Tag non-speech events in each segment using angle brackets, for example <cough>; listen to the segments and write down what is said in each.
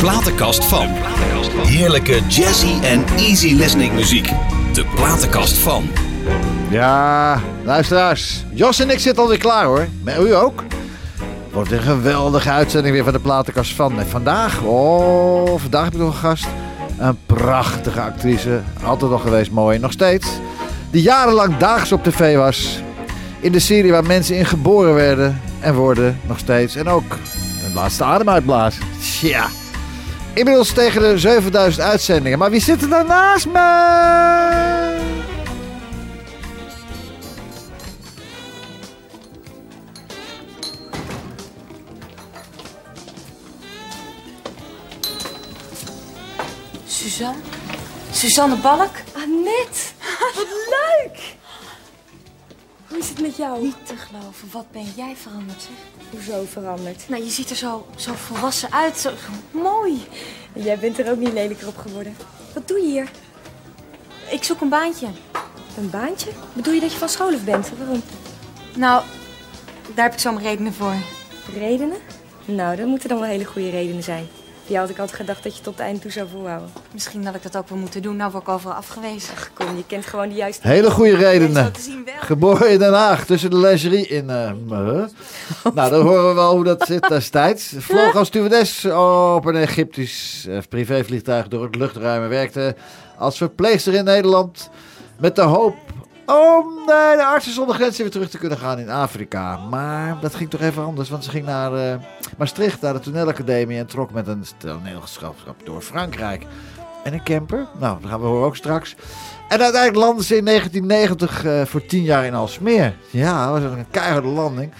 platenkast van. Heerlijke jazzy en easy listening muziek. De platenkast van. Ja, luisteraars. Jos en ik zitten alweer klaar hoor. Met u ook. Wordt een geweldige uitzending weer van de platenkast van. En vandaag, oh, vandaag heb ik nog een gast. Een prachtige actrice. Altijd nog geweest, mooi. Nog steeds. Die jarenlang dagelijks op tv was. In de serie waar mensen in geboren werden en worden. Nog steeds. En ook een laatste adem uitblazen. Tja. Inmiddels tegen de 7000 uitzendingen. Maar wie zit er dan naast me? Suzanne? Suzanne Balk? Annette, wat leuk! Hoe is het met jou? Niet te geloven, wat ben jij veranderd zeg. Hoezo veranderd? Nou, je ziet er zo, zo volwassen uit, zo mooi. Jij bent er ook niet lelijker op geworden. Wat doe je hier? Ik zoek een baantje. Een baantje? Bedoel je dat je van school af bent? Waarom? Nou, daar heb ik zo mijn redenen voor. Redenen? Nou, dat moeten dan wel hele goede redenen zijn. Je had ik altijd gedacht dat je tot het eind toe zou volhouden. Misschien had ik dat ook wel moeten doen, nou word ik overal afgewezen. Ach, kom, je kent gewoon de juiste... Hele goede redenen. Geboren in Den Haag, tussen de lingerie in... eh, Meulen. nou, dan horen we wel hoe dat zit destijds. Vloog als stewardess op een Egyptisch eh, privévliegtuig door het luchtruim en werkte als verpleegster in Nederland. Met de hoop om naar de artsen zonder grenzen weer terug te kunnen gaan in Afrika. Maar dat ging toch even anders, want ze ging naar eh, Maastricht, naar de toneelacademie... en trok met een toneelgezelschap door Frankrijk. En een camper, nou, dat gaan we horen ook straks. En uiteindelijk landde ze in 1990 eh, voor 10 jaar in Alsmeer. Ja, dat was een keiharde landing.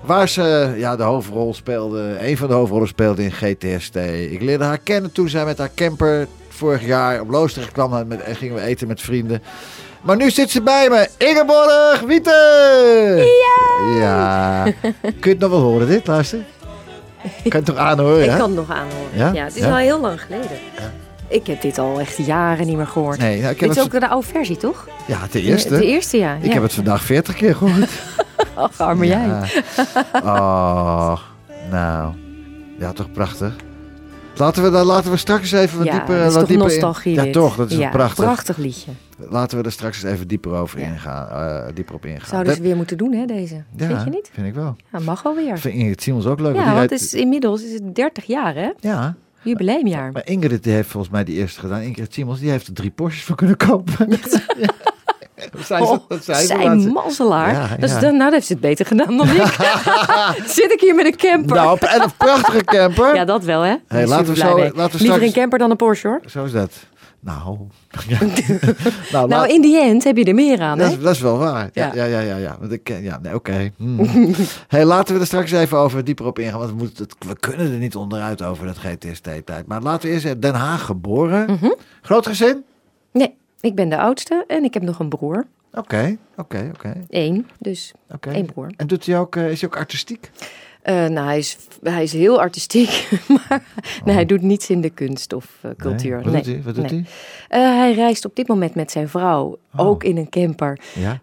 Waar ze ja, de hoofdrol speelde, een van de hoofdrollen speelde in GTST. Ik leerde haar kennen toen zij met haar camper vorig jaar op Loosdrecht kwam en gingen we eten met vrienden. Maar nu zit ze bij me, Ingeborg Wieten! Ja! Ja. Kun je het nog wel horen dit, luister? Kan je het toch aanhoren, Ik ja? kan het nog aanhoren. Ja? Ja, het is Ja? wel heel lang geleden. Ik heb dit al echt jaren niet meer gehoord. Nee, ja, ik heb dit is ook de oude versie, toch? ja, de eerste. De eerste, ja. Ik heb het vandaag 40 keer gehoord. Ach, <laughs> arme jij. Ja. Oh, nou. Ja, toch prachtig. Laten we, dan, laten we straks even wat Ja, dieper, dat is wat toch dieper nostalgie in. Ja, toch. Dat is ja, wel prachtig. prachtig liedje. Laten we er straks eens even dieper over Ja. ingaan. eh, dieper op ingaan. Zouden ze weer moeten doen, hè, deze? ja, Vind je niet? vind ik wel. Ja, mag wel weer. Vind Ingrid Simons ook leuk. Ja, want rijdt- is, inmiddels is het 30 jaar, hè? ja, Jubileumjaar. maar Ingrid die heeft volgens mij die eerste gedaan. Ingrid Simons die heeft er drie Porsches voor kunnen kopen. <laughs> Ja. <laughs> Ze, Oh, zijn mazzelaar. Ja, Dus ja. dan, nou, dat heeft ze het beter gedaan dan ik. <laughs> Zit ik hier met een camper? Nou, en een prachtige camper. ja, dat wel, hè? Ik laten we zo- laten we Liever straks- een camper dan een Porsche, hoor. Zo is dat. Nou, ja. <laughs> nou, Nou, in die end heb je er meer aan, Dat hè? is, dat is wel waar. Ja, ja, Ja. ja, ja. ja. Want ik, ken- ja nee, oké. <laughs> Hmm. hey, laten we er straks even over dieper op ingaan. Want we, moeten het, we kunnen er niet onderuit over dat GTST-tijd. Maar laten we eerst zeggen, Den Haag geboren. Mhm. Groot gezin? Nee, ik ben de oudste en ik heb nog een broer. Oké, oké, oké. Eén, dus oké. één broer. En doet hij ook, eh, is hij ook artistiek? Eh, nou, hij is, hij is heel artistiek, <laughs> maar nee, hij doet niets in de kunst of eh, cultuur. Nee. Wat doet hij? Wat doet nee. Eh, hij reist op dit moment met zijn vrouw, Oh. ook in een camper? Ja?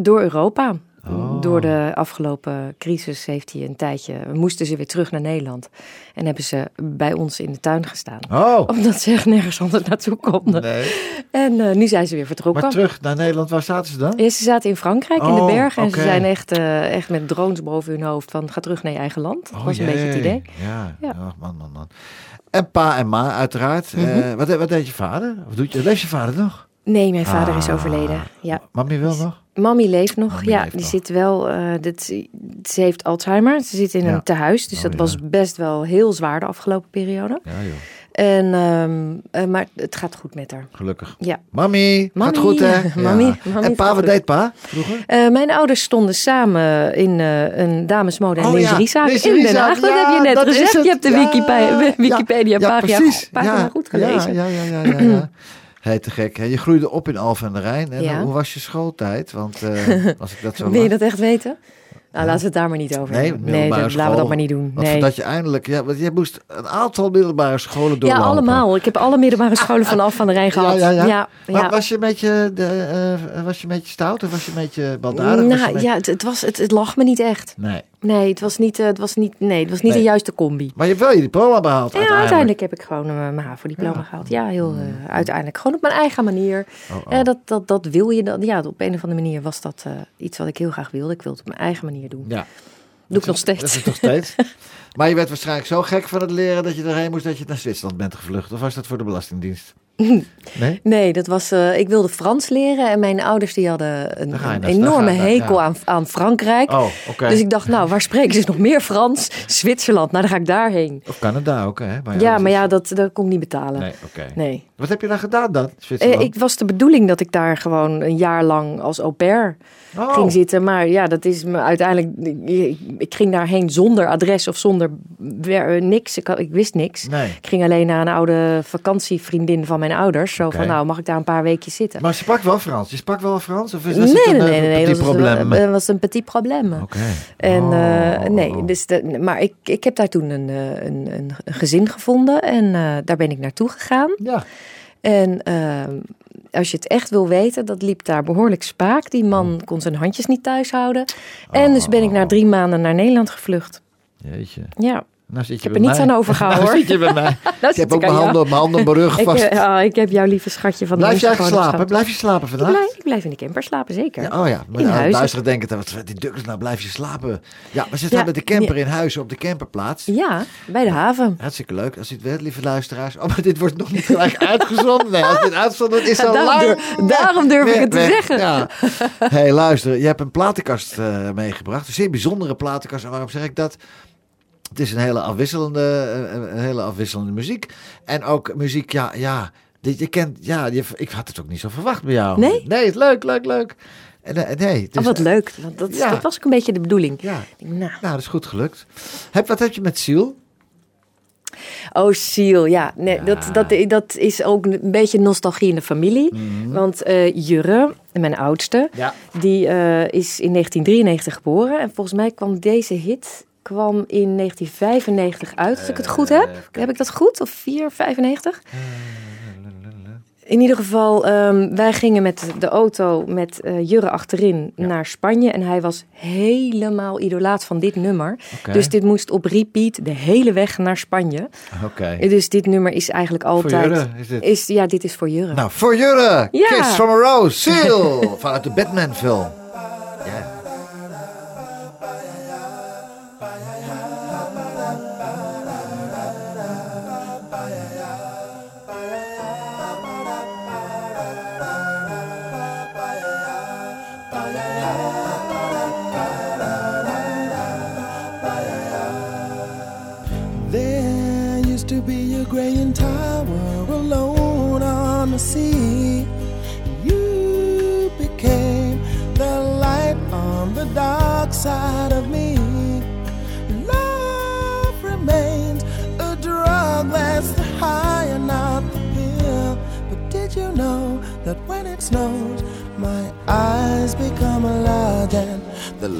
door Europa. Oh. Door de afgelopen crisis heeft hij een tijdje, moesten ze weer terug naar Nederland. En hebben ze bij ons in de tuin gestaan. Oh, Omdat ze echt nergens anders naartoe konden. nee. En eh, nu zijn ze weer vertrokken. Maar terug naar Nederland, waar zaten ze dan? Ja, ze zaten in Frankrijk in Oh, de bergen en ze zijn echt, eh, echt met drones boven hun hoofd van ga terug naar je eigen land. Dat was een beetje het idee. Ja, Ja. Oh, man, man, man. En pa en ma, uiteraard. Mhm. Eh, wat, wat deed je vader? Of doet je, leeft je vader nog? Nee, mijn vader is Ah. overleden. Ja. Mami wel nog? Mammy leeft nog. Ja, leeft die nog. zit wel. eh, dit, ze heeft Alzheimer. Ze zit in Ja. een tehuis. Dus Oh, dat ja. was best wel heel zwaar de afgelopen periode. Ja joh, En, ehm, eh, maar het gaat goed met haar. gelukkig. Ja. Mami, gaat Mami. goed hè? Mami, <laughs> Ja. mami En pa, wat deed pa vroeger? Eh, mijn ouders stonden samen in eh, een damesmode en Oh, ja. lingeriezaak in Den. Haag. Dat Ja, heb je net gezegd. Je hebt de Ja. Wikipedia, pagina, ja. goed gelezen. Ja, ja, ja. ja. <clears throat> Hey, te gek. Je groeide op in Alphen aan de Rijn. En Ja. hoe was je schooltijd? Want eh, <laughs> als ik dat zo Wil je dat echt weten? Nou, laten we het daar maar niet over Nee, hebben. Nee, dat, laten we dat maar niet doen. Nee. dat je eindelijk... Ja, want je moest een aantal middelbare scholen Ja, doorlopen. allemaal. Ik heb alle middelbare scholen vanaf van de Rijn gehad. Ja, ja, ja. ja, Maar ja. was je een beetje, de, eh, was je een beetje stout of was je een beetje baldadig? Nou beetje- ja, het, het, was, het, het lag me niet echt. Nee. Nee, het was niet, eh, het was niet, nee, het was niet Nee. de juiste combi. Maar je hebt wel je diploma behaald Ja, uiteindelijk. uiteindelijk heb ik gewoon eh, mijn HAVO-diploma Ja. gehaald. Ja, heel eh, uiteindelijk. Gewoon op mijn eigen manier. Oh, oh. Dat, dat, dat wil je dan. Ja, op een of andere manier was dat iets wat ik heel graag wilde. Ik wilde het op mijn eigen manier doen. Ja. Doe ik nog Dat steeds. is nog steeds. <laughs> maar je werd waarschijnlijk zo gek van het leren dat je erheen moest dat je naar Zwitserland bent gevlucht. Of was dat voor de Belastingdienst? <laughs> Nee? Nee, dat was, eh, ik wilde Frans leren en mijn ouders die hadden een, enorme hekel ja. aan, aan Frankrijk. Oh. Dus ik dacht, nou, waar spreken ze nog meer Frans? Zwitserland, nou dan ga ik daarheen. Of Canada ook, hè? Maar Ja, maar ja, dat, dat kon ik niet betalen. Nee, oké. Nee. Wat heb je dan gedaan dan, Eh, Zwitserland? ik was de bedoeling dat ik daar gewoon een jaar lang als au pair oh. ging zitten. Maar ja, dat is me uiteindelijk. Ik, ik ging daarheen zonder adres of zonder eh, niks. Ik, ik wist niks. Nee. Ik ging alleen naar een oude vakantievriendin van mijn ouders. Zo van, nou, mag ik daar een paar weekjes zitten? Maar je sprak wel Frans. Je sprak wel Frans? Of is nee, dat nee, een, nee, eh, nee, nee. petit Dat was, probleem? dat was een petit probleem. Oké. En Oh, eh, nee, oh. dus de, maar ik, ik heb daar toen een, eh, een, een, gezin gevonden en daar ben ik naartoe gegaan. Ja. En als je het echt wil weten, dat liep daar behoorlijk spaak. Die man kon zijn handjes niet thuis houden. En dus ben ik na drie maanden naar Nederland gevlucht. Jeetje. Ja, Nou zit je heb er niets mij. aan overgehouden, <laughs> Nou hoor. zit je bij mij. <laughs> nou Ik heb ook mijn handen, mijn handen op mijn rug <laughs> ik, vast. eh, ah, ik heb jouw lieve schatje van de Blijf jij slapen? Blijf je slapen vandaag? Ik blijf, ik blijf in de camper slapen, zeker. Ja, oh ja, maar In ja, huizen. luisteren denken, wat die Douglas, nou blijf je slapen. Ja, maar ze staan Ja, met de camper in huizen op de camperplaats. Ja, bij de haven. Hartstikke leuk. Als u het weet, lieve luisteraars. Oh, maar dit wordt nog niet gelijk uitgezonden. Nee, als dit uitgezonden is Ja, al daarom lang durf- daarom durf ik weg, het te zeggen. Ja. hey, luister. Je hebt een platenkast eh, meegebracht. Een zeer bijzondere platenkast. En waarom zeg ik dat? Het is een hele afwisselende, eh, een hele afwisselende muziek. En ook muziek, ja, ja. Je kent, ja, je, ik had het ook niet zo verwacht bij jou. Nee? Nee, het leuk, leuk, leuk. En, eh, nee, Oh, dus, wat leuk. Want dat, Ja. dat was ook een beetje de bedoeling. Ja, Nou, nou, dat is goed gelukt. Heb, wat heb je met Ziel? Oh, Siel, ja. Nee, Ja. Dat, dat, dat is ook een beetje nostalgie in de familie. Want eh, Jurre, mijn oudste, Ja. die eh, is in 1993 geboren. En volgens mij kwam deze hit kwam in 1995 uit, als ik het goed heb. Heb ik dat goed? Of 4, 95? In ieder geval, ehm, wij gingen met de auto met eh, Jurre achterin naar Spanje. En hij was helemaal idolaat van dit nummer. Dus dit moest op repeat de hele weg naar Spanje. Oké. Dus dit nummer is eigenlijk Voor altijd... Jurre is dit. Is, ja, dit is voor Jurre. Nou, voor Jurre. Ja. Kiss from a Rose. Seal. Vanuit de Batman film. Ja.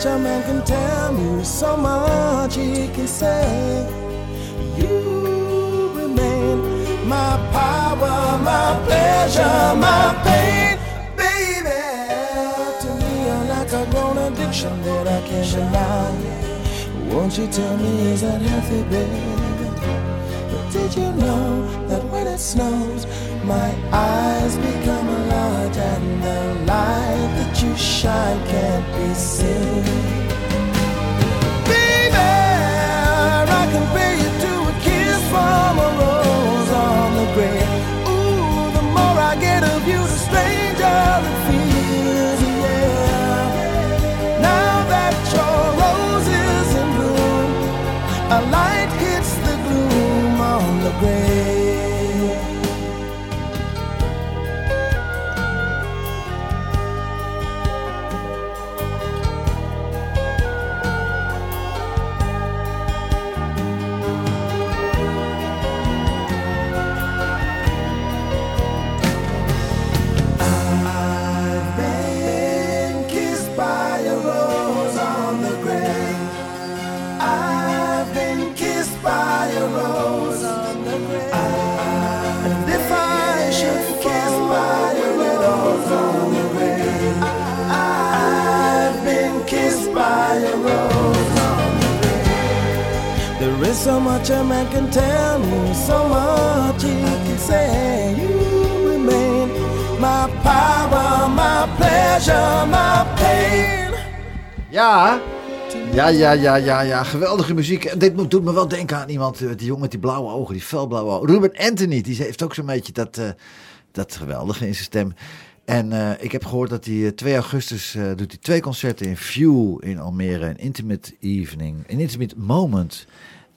Much a man can tell me, so much he can say. You remain my power, my pleasure, my pain, baby. To me, you're like a grown addiction that I can't deny. Won't you tell me is that healthy, baby? But did you know that when it snows, my eyes become large and the light you shine can't be seen? So much a man can tell me, so much he can say. You remain my power, my pleasure, my pain. Ja. Ja, ja, ja, ja, ja. Geweldige muziek. Dit doet me wel denken aan iemand, eh, die jongen met die blauwe ogen, die felblauwe ogen. Ruben Anthony, die heeft ook zo'n beetje dat, eh, dat geweldige in zijn stem. En eh, ik heb gehoord dat hij eh, 2 augustus doet hij twee concerten in View in Almere. Een intimate evening, een intimate moment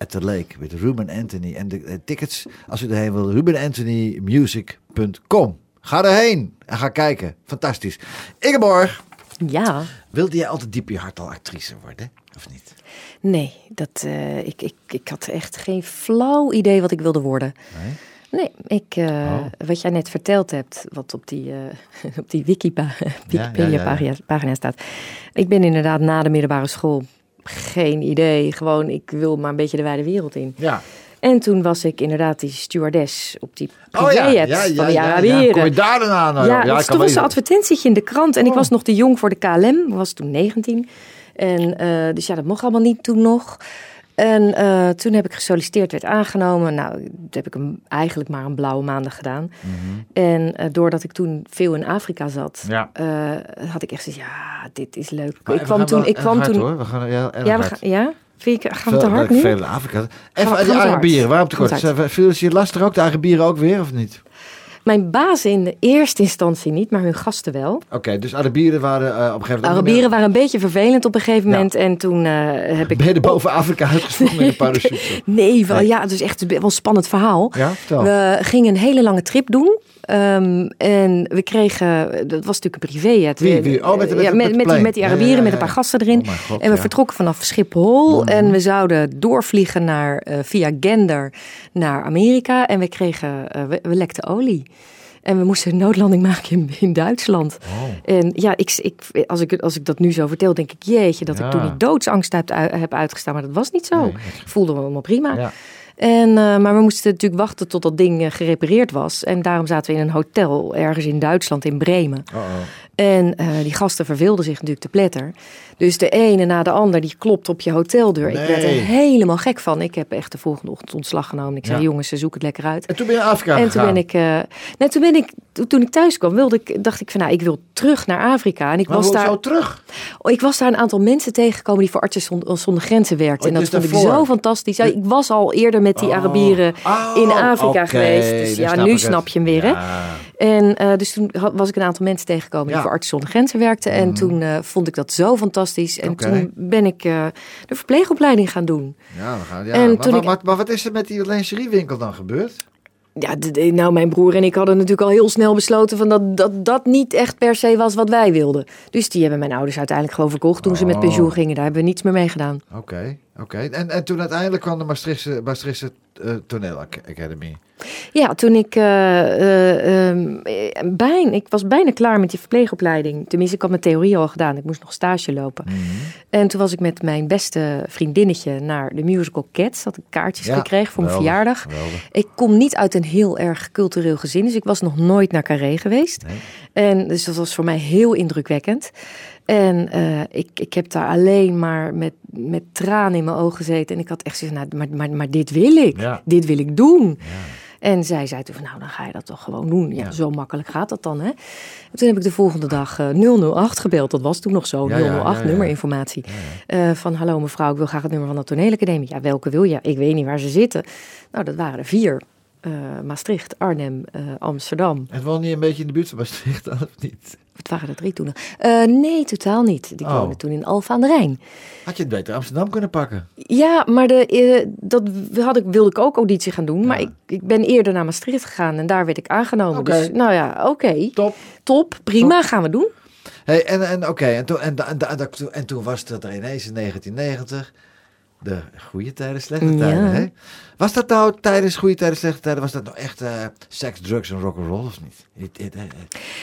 at the lake met Ruben Anthony. En de eh, tickets, als u erheen wil, rubenanthonymusic.com. Ga erheen en ga kijken. Fantastisch. Ingeborg, Ja, wilde jij altijd diep in je hart al actrice worden? Of niet? nee, dat, eh, ik, ik, ik had echt geen flauw idee wat ik wilde worden. Nee? Nee, ik, eh, Oh. wat jij net verteld hebt, wat op die, eh, <laughs> op die Wikipa- ja, ja. Wikipedia-pagina pagina staat. Ik ben inderdaad na de middelbare school geen idee. Gewoon, ik wil maar een beetje de wijde wereld in. Ja. En toen was ik inderdaad die stewardess op die Oh ja, ja, ja, van de ja, ja. Arabieren. Kom je daar dan aan? Ja, ja, kan toen was een advertentietje in de krant en ik Oh. was nog te jong voor de KLM. Ik was toen 19. En, eh, dus ja, dat mocht allemaal niet toen nog. En eh, toen heb ik gesolliciteerd, werd aangenomen. Nou, dat heb ik hem eigenlijk maar een blauwe maandag gedaan. En eh, doordat ik toen veel in Afrika zat, Ja. eh, had ik echt zoiets, ja, dit is leuk. Maar ik kwam gaan toen, wel ik kwam hard, toen. Hoor. We gaan erg Ja, we gaan, ja? Vind je, gaan we te Veel- hard veel nu? in Afrika. Even te Arabieren, waarom te kort? Vielen ze je lastig ook, de Arabieren ook weer, of niet? Mijn bazen in de eerste instantie niet, maar hun gasten wel. Oké, dus Arabieren waren eh, op een gegeven moment... Arabieren waren een beetje vervelend op een gegeven Ja. moment. En toen eh, heb ik... Ben je er boven Afrika uitgesprongen met een <laughs> parachute? Nee, wel, Nee. ja, het is echt wel een spannend verhaal. Ja, vertel. We gingen een hele lange trip doen. Ehm, en we kregen, dat was natuurlijk een. Wie, wie? Oh, met met ja, die, plane. met die Ja, ja, Arabieren, ja, met een paar gasten erin. Oh god, en we vertrokken vanaf Schiphol. Mhm. En we zouden doorvliegen naar, eh, via Gander naar Amerika. En we kregen, eh, we, we lekten olie. En we moesten een noodlanding <laughs> maken in, in Duitsland. Oh. En ja, ik, ik, als, ik, als ik dat nu zo vertel, denk ik, jeetje, dat Ja. ik toen die doodsangst heb, ui- heb uitgestaan. Maar dat was niet zo. Nee, Ik voelde me allemaal prima. Ja. En, eh, maar we moesten natuurlijk wachten tot dat ding eh, gerepareerd was. En daarom zaten we in een hotel ergens in Duitsland, in Bremen. Oh, oh. En eh, die gasten verveelden zich natuurlijk te pletter. Dus de ene na de ander, die klopt op je hoteldeur. Ik werd er helemaal gek van. Ik heb echt de volgende ochtend ontslag genomen. Ik zei, Ja. jongens, zoek het lekker uit. En toen ben je naar Afrika En toen ben ik, eh, nee, toen ben ik, to- toen ik thuis kwam, wilde ik, dacht ik van, nou, ik wil terug naar Afrika. En ik Maar was hoe daar, zo terug? oh, ik was daar een aantal mensen tegengekomen die voor Artsen Zonder, Zonder Grenzen werkten. Oh, en dat vond ik zo fantastisch. Ja, ik was al eerder met die Oh. Arabieren Oh, in Afrika geweest. Dus ja, nu snap je hem weer, hè? En eh, dus toen was ik een aantal mensen tegengekomen die voor Artsen Zonder Grenzen werkten. En toen eh, vond ik dat zo fantastisch. En toen ben ik eh, de verpleegopleiding gaan doen. Ja, we gaan, ja. En maar, toen maar, ik- maar, maar wat is er met die lingeriewinkel dan gebeurd? Ja, nou, mijn broer en ik hadden natuurlijk al heel snel besloten van dat, dat dat niet echt per se was wat wij wilden. Dus die hebben mijn ouders uiteindelijk gewoon verkocht toen ze met Oh. pensioen gingen. Daar hebben we niets meer mee gedaan. Oké, oké. En, en toen uiteindelijk kwam de Maastrichtse, Maastrichtse eh, Toneel Ac- Academy. Ja, toen ik eh, eh, eh, bijna, ik was bijna klaar met die verpleegopleiding. Tenminste, ik had mijn theorie al gedaan. Ik moest nog stage lopen. Mhm. En toen was ik met mijn beste vriendinnetje naar de musical Cats. Had ik kaartjes Ja, gekregen voor mijn verjaardag. Ik kom niet uit een heel erg cultureel gezin, dus ik was nog nooit naar Carré geweest. Nee. En dus dat was voor mij heel indrukwekkend. En eh, ik, ik heb daar alleen maar met, met tranen in mijn ogen gezeten. En ik had echt gezegd, nou, maar, maar, maar dit wil ik. Ja. Dit wil ik doen. En zij zei toen van, nou, dan ga je dat toch gewoon doen. Ja, Ja. zo makkelijk gaat dat dan, hè? En toen heb ik de volgende dag eh, 008 gebeld. Dat was toen nog zo, Ja, ja, 008 ja, ja. nummerinformatie. Eh, van, hallo mevrouw, ik wil graag het nummer van de toneelacademie. Ja, welke wil je? Ja, ik weet niet waar ze zitten. Nou, dat waren er vier. Maastricht, Arnhem, Amsterdam. En woon je een beetje in de buurt van Maastricht <laughs> of niet? Het waren er drie toen. Eh, nee, totaal niet. Die Oh. woonden toen in Alphen aan de Rijn. Had je het beter Amsterdam kunnen pakken? Ja, maar de, eh, dat had ik, wilde ik ook auditie gaan doen. Maar ik, ik ben eerder naar Maastricht gegaan en daar werd ik aangenomen. Dus nou ja, oké. Top. Top, prima, gaan we doen. Hey, en en oké, en, toen, en, en, en, en toen was dat er ineens in 1990 de goede tijden, slechte Ja. tijden. Hè? Was dat nou tijdens goede tijden, slechte tijden, was dat nou echt eh seks, drugs en rock'n'roll of niet? Het- het-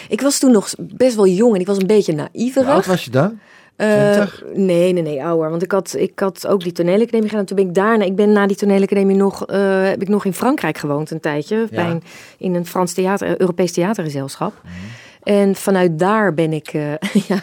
Ik was toen nog best wel jong en ik was een beetje Hoe oud was je dan? Eh, 20? nee, nee, nee, ouder. Want ik had, ik had ook die toneelacademie gedaan. Toen ben ik daarna, ik ben na die toneelacademie nog, eh, heb ik nog in Frankrijk gewoond een tijdje. Bij een, in een Frans theater, Europees theatergezelschap. Mhm. En vanuit daar ben ik, eh, <laughs> ja,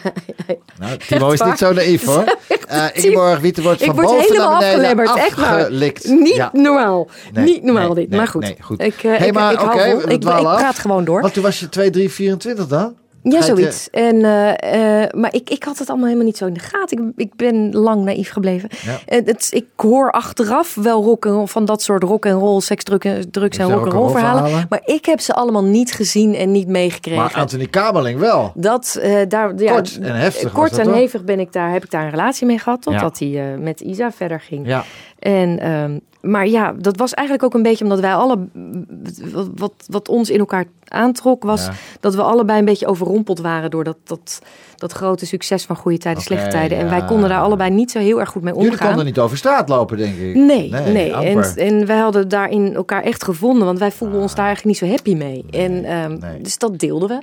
Nou, Timo is waar. niet zo naïef hoor. Eh Ingeborg Wieten wordt ik van word boven helemaal naar beneden afgelemmerd, echt afgelikt. Niet Ja. normaal. Nee, niet normaal nee, dit. nee, maar goed. Ik, eh, Hey, ik, maar ik Ik, ik praat gewoon door. Want toen was je 2, 3, 24 dan? Ja, zoiets. En, eh, eh, maar ik, ik had het allemaal helemaal niet zo in de gaten. Ik, ik ben lang naïef gebleven. Ja. En het, ik hoor achteraf wel rock en, van dat soort rock en roll, seks, drugs en rock en roll verhalen. verhalen? Maar ik heb ze allemaal niet gezien en niet meegekregen. Maar Anthony Kamerling wel. dat, eh, daar, ja, Kort en heftig Kort en toch? hevig ben ik daar, heb ik daar een relatie mee gehad. Totdat Ja. hij eh, met Isa verder ging. Ja. En, ehm, maar ja, dat was eigenlijk ook een beetje omdat wij alle. Wat, wat, wat ons in elkaar aantrok, was Ja. dat we allebei een beetje overrompeld waren door dat, dat, dat grote succes van goede tijden, slechte tijden. En ja. wij konden daar allebei niet zo heel erg goed mee Jullie omgaan. konden niet over straat lopen, denk ik. Nee, nee. En, en wij hadden daarin elkaar echt gevonden, want wij voelden ons daar eigenlijk niet zo happy mee. en, ehm, Ah. nee. Dus dat deelden we.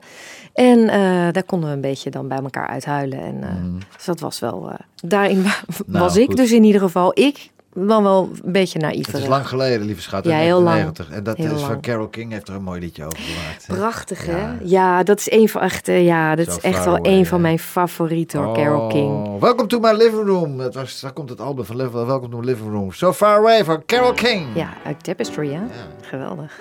En eh, daar konden we een beetje dan bij elkaar uithuilen. En, eh, Mm. Dus dat was wel. eh, daarin <laughs> Nou, was ik goed. dus in ieder geval. Ik dan wel een beetje naïef. Het is lang geleden, lieve schat. in Ja, heel lang. 1990. En dat Heel is van lang. Carol King, heeft er een mooi liedje over gemaakt. Prachtig, hè? Ja. Ja, dat is een van echt, eh, ja, dat is echt wel away, een van mijn favorieten, hoor, Carol King. Oh, Welcome to my living room. Het was, daar komt het album van Welcome to my living room. So far away van Carol King. Ja, uit Tapestry, hè? Ja. Geweldig.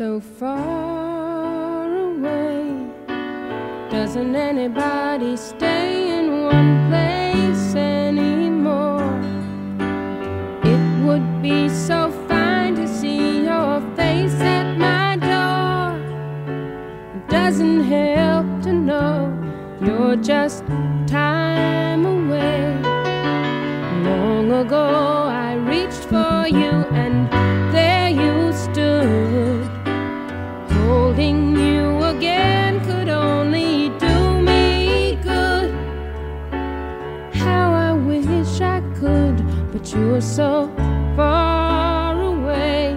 so far. Doesn't anybody stay in one place anymore? It would be so fine to see your face at my door. It doesn't help to know you're just time away. Long ago, I reached for you, but you're so far away.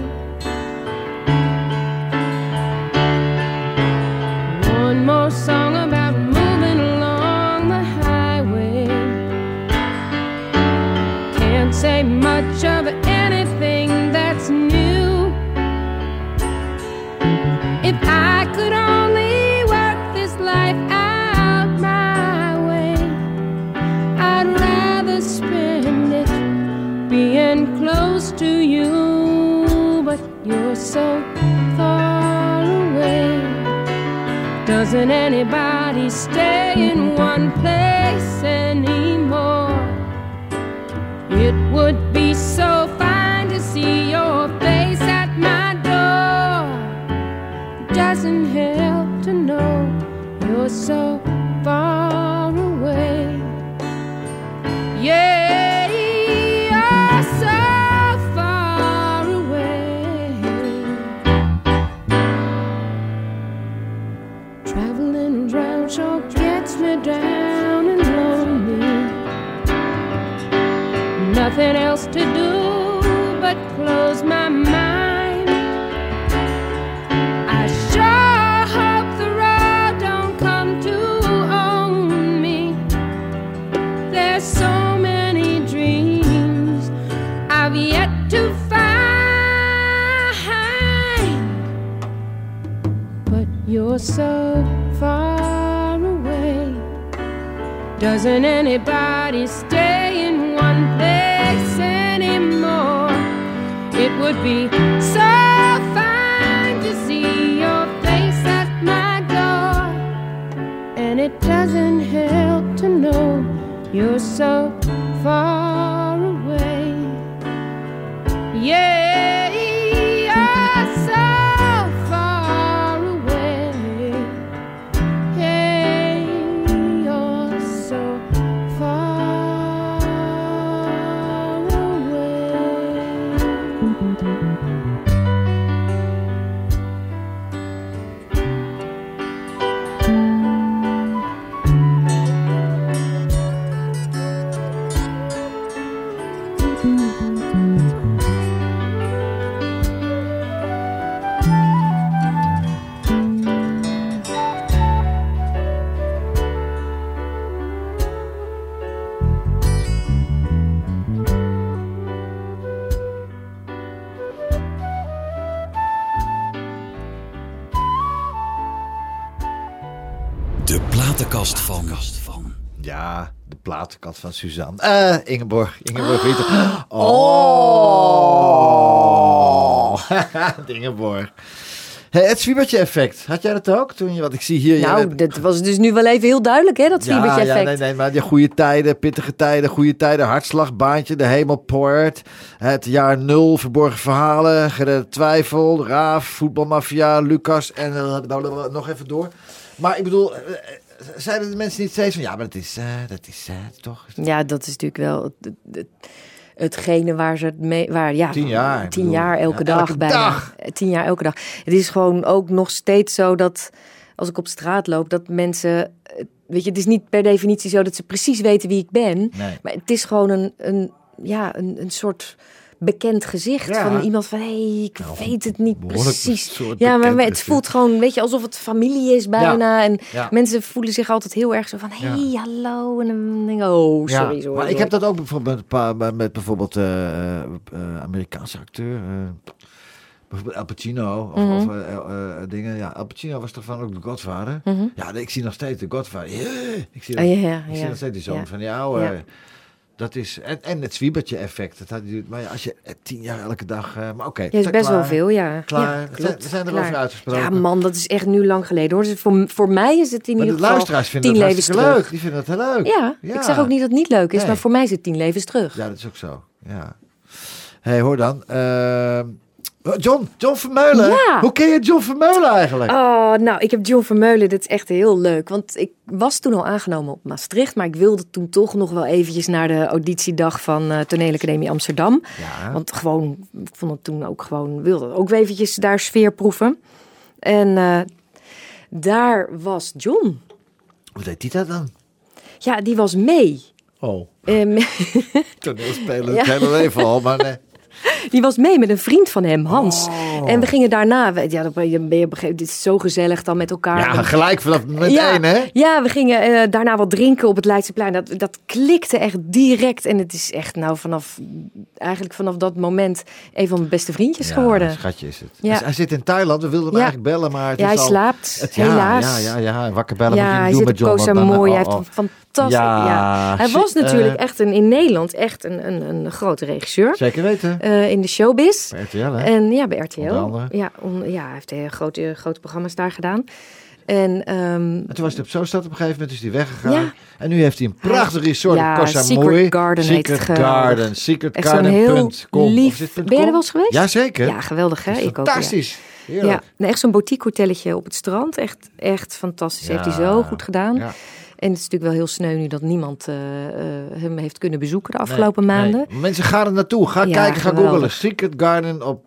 One more song about moving along the highway. Can't say much of anything that's new. So far away. Doesn't anybody stay Doesn't anybody stay in one place anymore? It would be so fine to see your face at my door. And it doesn't help to know you're so platenkast van Suzanne. Eh, Ingeborg. Ingeborg <gasps> Wieter. Oh. <laughs> Ingeborg. Hey, het zwiebertje effect. Had jij dat ook? Toen je, wat ik zie hier. Nou, dat was dus nu wel even heel duidelijk, hè, dat ja, zwiebertje ja, effect. nee, nee, maar die goede tijden, pittige tijden, goede tijden, hartslagbaantje, de hemelpoort, het jaar nul, verborgen verhalen, geredde twijfel, Raaf, voetbalmafia, Lucas en blablabla, nog even door. Maar ik bedoel, eh, zeiden de mensen niet steeds van, ja, maar dat is, eh, dat is eh, toch... Ja, dat is natuurlijk wel het, het- hetgene waar ze het mee... Waar, ja, Tien jaar, Tien bedoel, jaar elke ja, dag elke bijna. dag. Eh, Tien jaar elke dag. Het is gewoon ook nog steeds zo dat... Als ik op straat loop, dat mensen... Weet je, het is niet per definitie zo dat ze precies weten wie ik ben. Nee. Maar het is gewoon een, een, ja, een, een soort bekend gezicht Ja. van iemand van... hé, hey, ik Nou, weet het niet precies. Ja, maar het gezicht. voelt gewoon, weet je, alsof het familie is bijna. En Ja. mensen voelen zich altijd heel erg zo van... hé, hey, hallo. En dan denk ik, oh, sorry, Ja, sorry. maar ik heb dat ook bijvoorbeeld met, met, bijvoorbeeld eh, eh, Amerikaanse acteur. eh, bijvoorbeeld Al Pacino of, Mhm. of dingen. Ja, Al Pacino was toch van ook de Godfather? Mhm. Ja, ik zie nog steeds de. Yeah, ik zie, Oh, ja, ja, ik zie nog steeds die zoon Ja. van die oude. Dat is, en, en het zwiebertje effect. Dat had, maar ja, als je eh, tien jaar elke dag... eh, maar oké. Ja, is best wel veel, ja. Klaar. Ja, We zijn- we zijn er over uitgesproken. Ja, man, dat is echt nu lang geleden hoor. Dus voor, voor mij is het in Maar de ieder geval luisteraars vinden tien het levens hartstikke terug. leuk. Die vinden het heel leuk. Ja, Ja. ik zeg ook niet dat het niet leuk is, Nee. maar voor mij is het tien levens terug. Ja, dat is ook zo. Ja. hey, hoor dan. Ehm, John, John Vermeulen. Ja. Hoe ken je John Vermeulen eigenlijk? Oh, nou, ik heb John Vermeulen. Dat is echt heel leuk. Want ik was toen al aangenomen op Maastricht. Maar ik wilde toen toch nog wel eventjes naar de auditiedag van eh Toneelacademie Amsterdam. Ja. Want gewoon, ik vond het toen ook gewoon, wilde ook eventjes daar sfeer proeven. En eh, daar was John. Hoe deed hij dat dan? Ja, die was mee. Oh, Ehm, <laughs> toneelspelen <laughs> Ja. het hele leven al. Maar nee. Die was mee met een vriend van hem, Hans. Oh. En we gingen daarna, we- ja, dan ben je, dit is zo gezellig dan met elkaar. Ja, gelijk vanaf moment ja, hè? Ja, we gingen eh, daarna wat drinken op het Leidseplein. Dat, dat klikte echt direct. En het is echt nou vanaf, eigenlijk vanaf dat moment een van mijn beste vriendjes Ja, geworden. schatje is het. Ja. Dus hij zit in Thailand. We wilden hem eigenlijk bellen, maar het Ja, is hij al... slaapt, Het, ja, helaas. Ja, ja, ja. Wakker bellen moet je Ja, hij doen zit met John. Samui. eh, Hij oh, heeft een fantastisch... Ja, Hij was natuurlijk eh, echt een, in Nederland echt een, een, een grote regisseur. Zeker weten. Eh, in de showbiz. Bij RTL, hè? En ja, bij RTL. Ja, on- ja, hij heeft eh, grote, grote programma's daar gedaan. En ehm, En toen was hij op Zoostad op een gegeven moment, is hij weggegaan. Ja. En nu heeft hij een prachtig resort Ja. Secret Garden Secret. Garden, zo'n heel lief... is het Ben je er wel eens geweest? Jazeker. Ja, geweldig hè? Ik ook. ja. fantastisch. Heerlijk. Ja, echt zo'n boutique hotelletje op het strand. Echt, echt fantastisch. Heeft hij zo goed gedaan. Ja. En het is natuurlijk wel heel sneu nu dat niemand eh, eh, hem heeft kunnen bezoeken de afgelopen Nee, maanden. nee. Mensen gaan er naartoe. Ga Ja, kijken, ga googlen. Secret Garden op...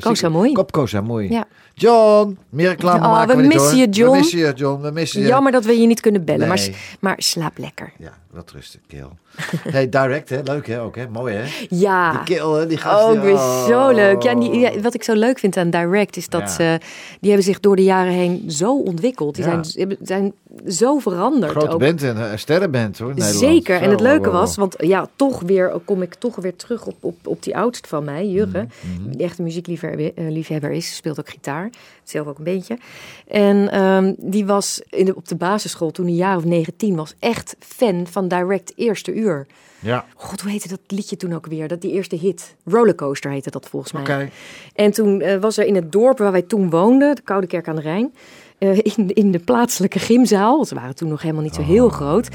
Koh Samui. Op Koh Samui. Ja. John, meer reclame Oh, maken we we niet missen hoor. je, John. We missen je, John. We missen je. Jammer dat we je niet kunnen bellen, maar, maar slaap lekker. Ja, wat rustig, keel. <laughs> hey, direct hè? Leuk hè? Ook hè? Mooi hè? Ja. Die keel? Die gast. Ook die- weer oh. zo leuk. Ja, die, ja, wat ik zo leuk vind aan Direct is dat Ja. ze, die hebben zich door de jaren heen zo ontwikkeld. Die Ja. zijn, zijn zo veranderd. Grote ook. band en uh, sterrenband hoor. Nederland. Zeker. En het leuke oh, oh. was, want ja, toch weer kom ik toch weer terug op, op, op die oudst van mij, Jurre. Mhm, Die echt een muziekliefhebber eh, is. Speelt ook gitaar. Zelf ook een beetje. En ehm, die was in de, op de basisschool toen hij een jaar of 19 was. Echt fan van Direct Eerste Uur. Ja, God, hoe heette dat liedje toen ook weer? Dat die eerste hit. Rollercoaster heette dat volgens mij. oké. En toen eh, was er in het dorp waar wij toen woonden, de Koude Kerk aan de Rijn, eh, in, in de plaatselijke gymzaal, ze waren toen nog helemaal niet zo heel groot.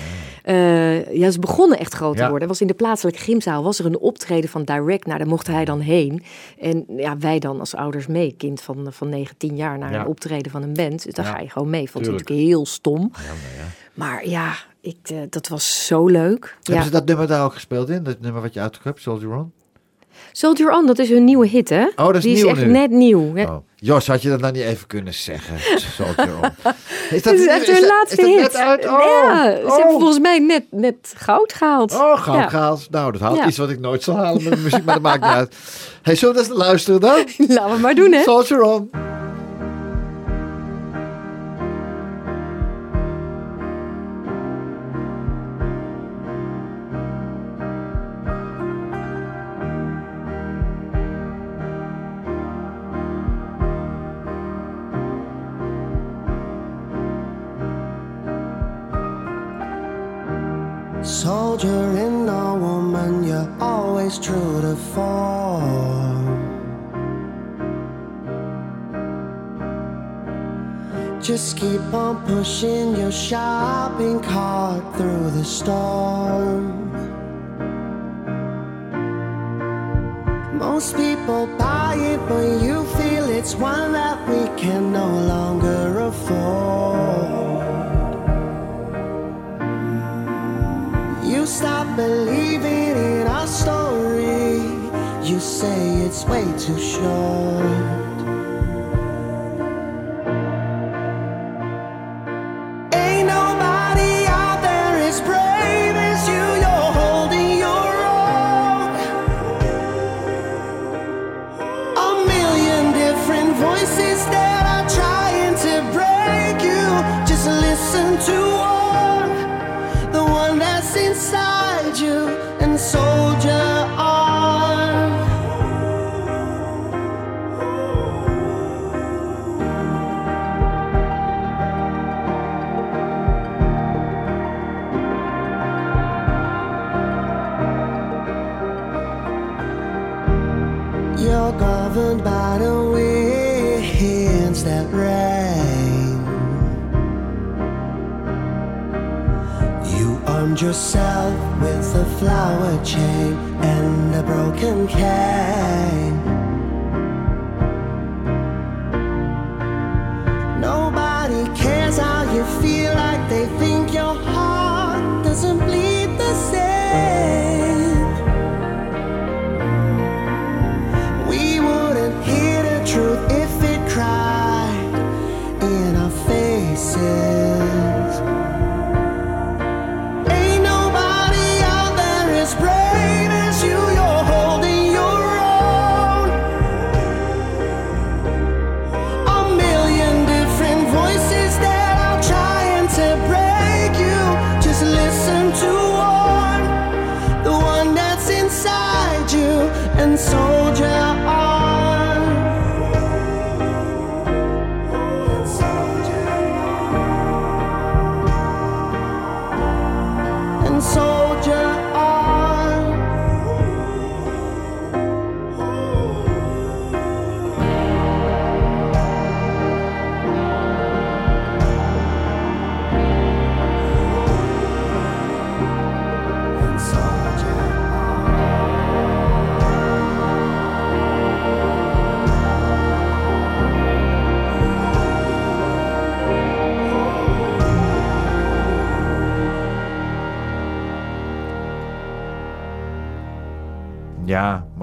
Eh, ja, ze begonnen echt groot te worden. Was in de plaatselijke gymzaal was er een optreden van Direct. Nou, daar mocht hij dan heen. En ja, wij dan als ouders mee, kind van, van 9, 10 jaar, naar Ja. een optreden van een band. Dus Ja, ga je gewoon mee. Vond tuurlijk. natuurlijk heel stom. Maar ja, ik, eh, dat was zo leuk. Hebben Ja. ze dat nummer daar ook gespeeld in? Dat nummer wat je uitgekocht Soldier On? Soldier On, dat is hun nieuwe hit, hè? Oh, dat is Die nieuw is echt nu. net nieuw. hè? Oh. Jos, had je dat nou niet even kunnen zeggen? <laughs> Soldier On. Is Dat is echt hun laatste is dat hit. net uit? Oh. Ja, ze oh. hebben volgens mij net, net goud gehaald. Oh, goud Ja. gehaald. Nou, dat haalt Ja. iets wat ik nooit zal halen met de muziek, maar dat maakt niet uit. Hey, zullen we dat luisteren dan? <laughs> Laten we maar doen, hè? Soldier On. Keep on pushing your shopping cart through the storm. Most people buy it, but you feel it's one that we can no longer afford. You stop believing in our story. You say it's way too short. Armed yourself with a flower chain and a broken cane.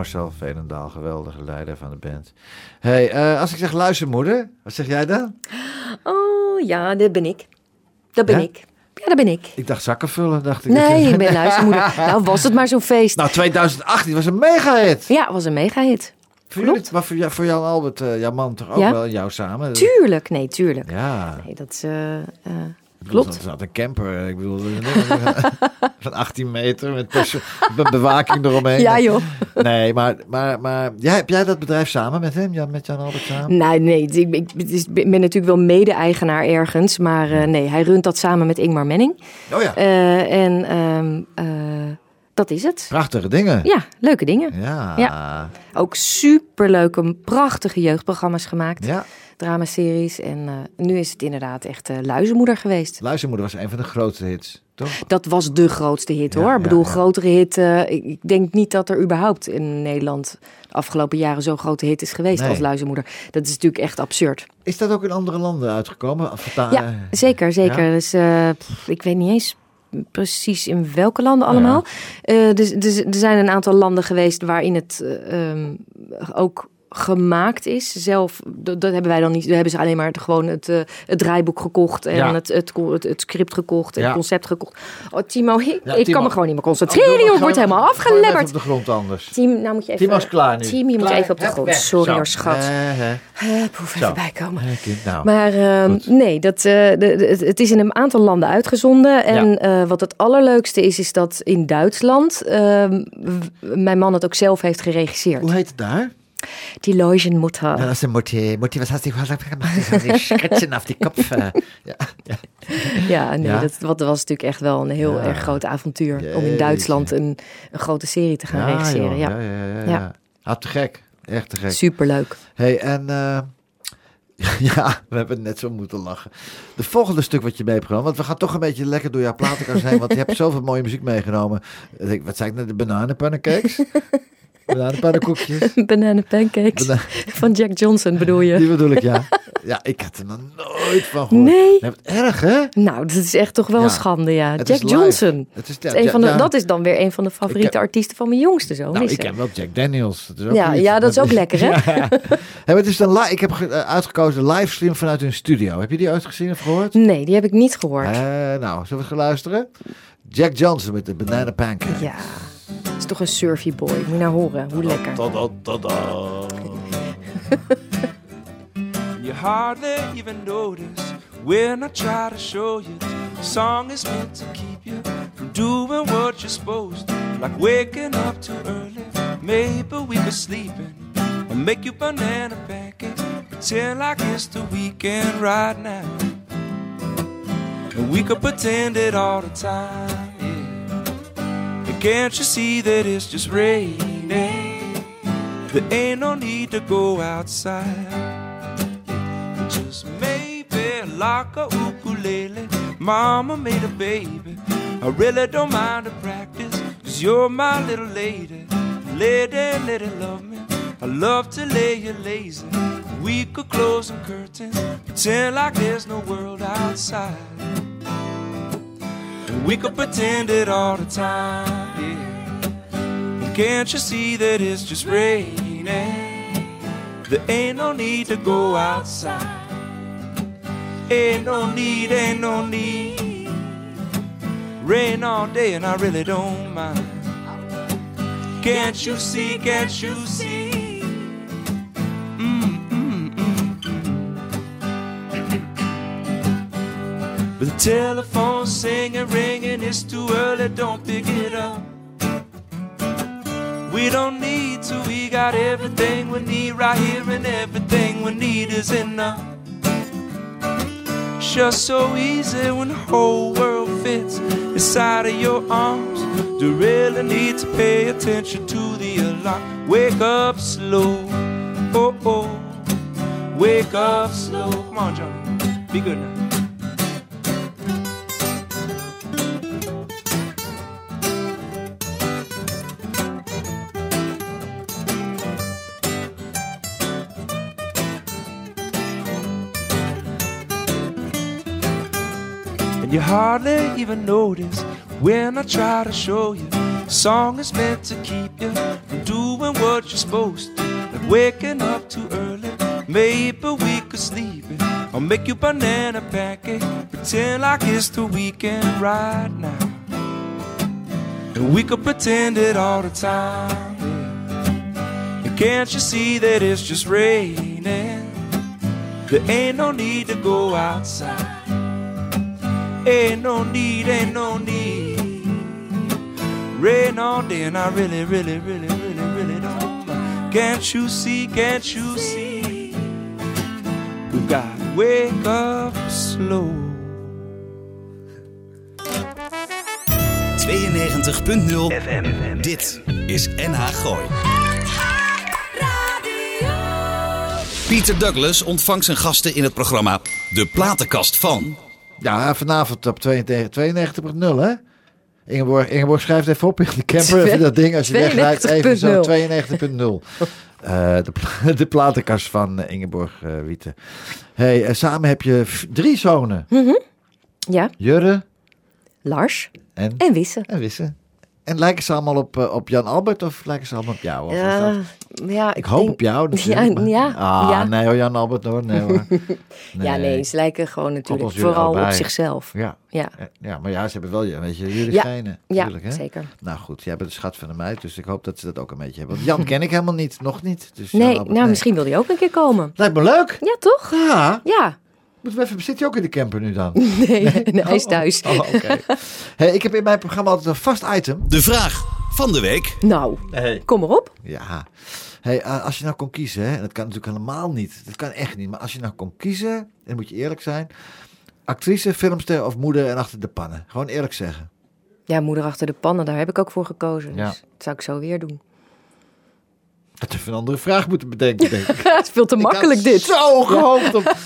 Marcel Veenendaal, geweldige leider van de band. hey, eh, als ik zeg luistermoeder, wat zeg jij dan? Oh ja, dat ben ik. Dat ben Ja? ik. Ja, dat ben ik. Ik dacht zakken vullen, dacht ik. Nee, ik <laughs> ben luistermoeder. Nou, was het maar zo'n feest. Nou, 2018 was een mega-hit. Ja, was een mega-hit. Voor jullie, maar voor jou, voor jou Albert, eh, jouw man toch ook Ja. wel, jou samen? Tuurlijk, nee, tuurlijk. Ja. Nee, dat is... klopt. Er zat een camper, ik bedoel, <laughs> van 18 meter met, perso- met bewaking eromheen. Ja, joh. <laughs> Nee, maar, maar, maar jij, heb jij dat bedrijf samen met hem, ja, met Jan Albert samen? Nee, nee, ik ben natuurlijk wel mede-eigenaar ergens, maar eh, nee, hij runt dat samen met Ingmar Menning. Oh ja, Eh, en ehm, eh, dat is het. prachtige dingen. Ja, leuke dingen. Ja. Ja. Ook superleuke, prachtige jeugdprogramma's gemaakt. Ja. Dramaseries. En eh, nu is het inderdaad echt eh luizenmoeder geweest. Luistermoeder was een van de grootste hits, toch? Dat was de grootste hit Ja, hoor. Ik bedoel, grotere hit. eh, ik, denk niet dat er überhaupt in Nederland de afgelopen jaren zo'n grote hit is geweest Nee. als luizenmoeder. Dat is natuurlijk echt absurd. Is dat ook in andere landen uitgekomen? Verta- Ja, zeker, zeker. Dus ik weet niet eens precies in welke landen ja. allemaal. Eh, dus, dus er zijn een aantal landen geweest waarin het eh, ehm, ook gemaakt is. Zelf, dat, dat hebben wij dan niet. We hebben ze alleen maar gewoon het, eh, het draaiboek gekocht en Ja. het, het, het, het script gekocht en Ja. het concept gekocht. Oh, Timo, ik, Ja, ik Timo. kan me gewoon niet meer Oh, concentreren. doe- joh. Ik ga word je- helemaal afgelebberd. op de grond anders. Timo, nou moet je even... Timo is klaar nu. Je moet even op de grond. weg. Sorry hoor, schat. Hoef Zo. even bijkomen. Nou. Maar ehm, nee, dat, eh, de, de- het- het is in een aantal landen uitgezonden. En eh, wat het allerleukste is, is dat in Duitsland ehm, mijn man het ook zelf heeft geregisseerd. Hoe heet het daar? Die Leugenmutter. Ja, ist Mutti. Mutti, was hast du gemacht? Ich habe die Schrittchen auf die Kopf. äh, Ja, ja. Ja, nee, Ja? Dat, wat, was natuurlijk echt wel een heel Ja. erg groot avontuur. Om in Duitsland een, een grote serie te gaan regisseren. Ja, ja, ja, ja, ja. Ja. Ah, te gek. Echt te gek. superleuk. hey, en eh, <laughs> ja, we hebben net zo moeten lachen. De volgende stuk wat je mee hebt genomen, want we gaan toch een beetje lekker door jouw platenkast heen, want je hebt zoveel mooie muziek meegenomen. Wat zei ik net, de bananenpannencakes? <laughs> Bananenpannenkoekjes? <laughs> Banana pancakes Bana- van Jack Johnson bedoel je? Die bedoel ik, ja. Ja, ik had er nog nooit van gehoord. Nee. Ja, wat erg, hè? Nou, dat is echt toch wel Ja. een schande, ja. Het Jack is. Johnson. Het is, Dat is een van de, ja. Dat is dan weer een van de favoriete ken- artiesten van mijn jongste zoon. Nou, is ik ken wel Jack Daniels. Dat is ook Ja, ja, dat is ook lekker, hè? <laughs> Hey, het is een li- ik heb eh, uitgekozen livestream vanuit hun studio. Heb je die ooit gezien of gehoord? Nee, die heb ik niet gehoord. Eh, nou, zullen we eens gaan luisteren? Jack Johnson met de Banana Pancake. Ja, is toch een surfy boy. Moet je nou horen, hoe lekker. Tada, tada. <laughs> You hardly even notice when I try to show you. The song is meant to keep you from doing what you're supposed to. Like waking up too early, maybe we were sleeping. Or make you banana pancakes, pretend like it's the weekend right now. And we could pretend it all the time, yeah. And can't you see that it's just raining? There ain't no need to go outside. Just maybe like a ukulele. Mama made a baby. I really don't mind the practice. Cause you're my little lady. Lady, lady, love me. I love to lay you lazy. We could close some curtains. Pretend like there's no world outside. We could pretend it all the time. Yeah. Can't you see that it's just raining? There ain't no need to go outside. Ain't no need, ain't no need. Rain all day and I really don't mind. Can't you see, can't you see? Telephone's singing, ringing, it's too early, don't pick it up. We don't need to, we got everything we need right here, and everything we need is enough. Just so easy when the whole world fits inside of your arms. Do you really need to pay attention to the alarm. Wake up slow, oh oh. Wake up slow. Come on, John. Be good now. You hardly even notice when I try to show you. Song is meant to keep you from doing what you're supposed to. Like waking up too early, maybe we could sleep in. Or make you banana pancake, pretend like it's the weekend right now. And we could pretend it all the time. yeah. Can't you see that it's just raining? There ain't no need to go outside. Ain't no need, ain't no need. Rain all day, and I really, really, really, really, really don't mind. Can't you see, can't you see? We've got to wake up slow. 92.0 FM. Dit is NH Gooi. Pieter Douglas ontvangt zijn gasten in het programma De Platenkast van. Ja, vanavond op 92 92.0 hè? Ingeborg, Ingeborg schrijft even op in de camper. Even dat ding als je wegrijdt. Even zo 92.0. Eh de, <laughs> de platenkast van Ingeborg eh Wieten. Hey, eh, samen heb je drie zonen. Ja, Jurre Lars en, en Wisse. en Wisse. En lijken ze allemaal op, eh, op Jan Albert of lijken ze allemaal op jou? Of Ja, ik hoop denk- op jou. Ja, natuurlijk, ja, Ah, ja. nee hoor, Jan Albert hoor. Nee hoor. <laughs> Ja, nee, ze lijken gewoon natuurlijk vooral op zichzelf. Ja. Ja, ja, maar ja, ze hebben wel, weet je, jullie Ja, schijnen. ja natuurlijk, hè? zeker. Nou goed, jij bent de schat van de meid, dus ik hoop dat ze dat ook een beetje hebben. Want Jan ken ik helemaal niet, nog niet. Dus Nee, Albert, nou, nee. misschien wil hij ook een keer komen. Lijkt me leuk. Ja, toch? Ja, Ja. Moeten we even, zit je ook in de camper nu dan? <laughs> Nee, nee, hij is thuis. Oh, oké. hey, ik heb in mijn programma altijd een vast item. De vraag van de week. Nou, kom maar op. Ja, Hey, als je nou kon kiezen, hè, en dat kan natuurlijk helemaal niet. Dat kan echt niet. Maar als je nou kon kiezen, en dan moet je eerlijk zijn. Actrice, filmster of moeder en achter de pannen. Gewoon eerlijk zeggen. Ja, moeder achter de pannen, daar heb ik ook voor gekozen. Ja. Dus dat zou ik zo weer doen. Dat even een andere vraag moeten bedenken, denk ik. <laughs> het is veel te makkelijk Ik dit. Zo gehoopt op.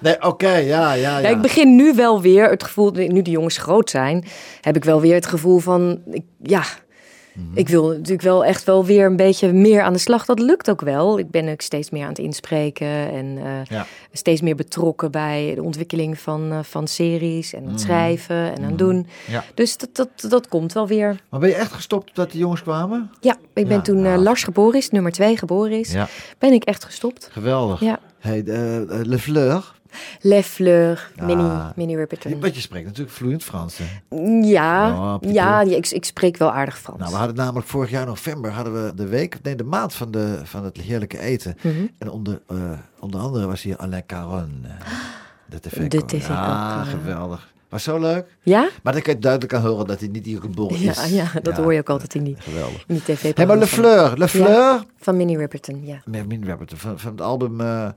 Nee, oké, ja, ja, ja. Ja, ik begin nu wel weer het gevoel, nu de jongens groot zijn, heb ik wel weer het gevoel van, ik, ja, Ik wil natuurlijk wel echt wel weer een beetje meer aan de slag. Dat lukt ook wel. Ik ben ook steeds meer aan het inspreken en eh, Ja. steeds meer betrokken bij de ontwikkeling van, eh, van series en het schrijven en aan het doen. Ja. Dus dat, dat, dat komt wel weer. Maar ben je echt gestopt dat die jongens kwamen? Ja, ik ben Ja, toen eh, nou. Lars geboren is, nummer twee geboren is, ben ik echt gestopt. Geweldig. Ja. Hey, de, Le Fleur. Le Fleur, Mini, Ah. Mini Ripperton. Want je spreekt natuurlijk vloeiend Frans. Hè? Ja, Oh, ja, ik, ik spreek wel aardig Frans. Nou, we hadden namelijk vorig jaar november hadden we de week, nee, de maand van, de, van het heerlijke eten. Mhm. En onder, eh, onder andere was hier Alain Caron. eh, De tv <gasps> De tv Ah, geweldig. Was zo leuk. Ja? Maar dan kan je duidelijk aan horen dat hij niet hier geboren Ja, is. ja, dat hoor je ook altijd in die, Geweldig. in die tv Hé, maar Le Fleur, Le Fleur. Van Minnie Riperton, ja. Met Min Rapperton van, van het album eh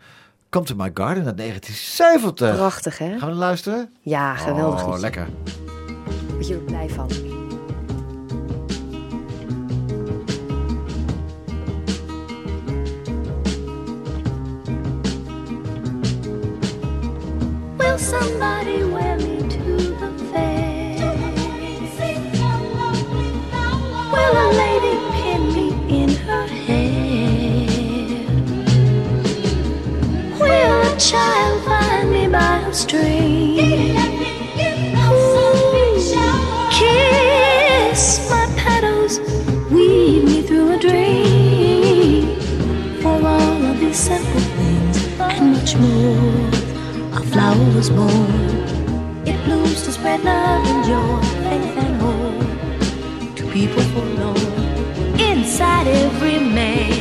Come to My Garden uit 1970. Prachtig, hè? Gaan we luisteren? Ja, geweldig. Oh, lekker. Word je er blij van. Will somebody wear me child find me by a string? Kiss my petals, weave me through a dream. For all of these simple things and much more, a flower was born. It blooms to spread love and joy, faith and hope to people forlorn. Inside every man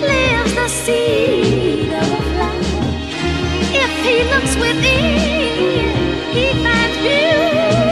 lives the seed of. If he looks within, he finds beauty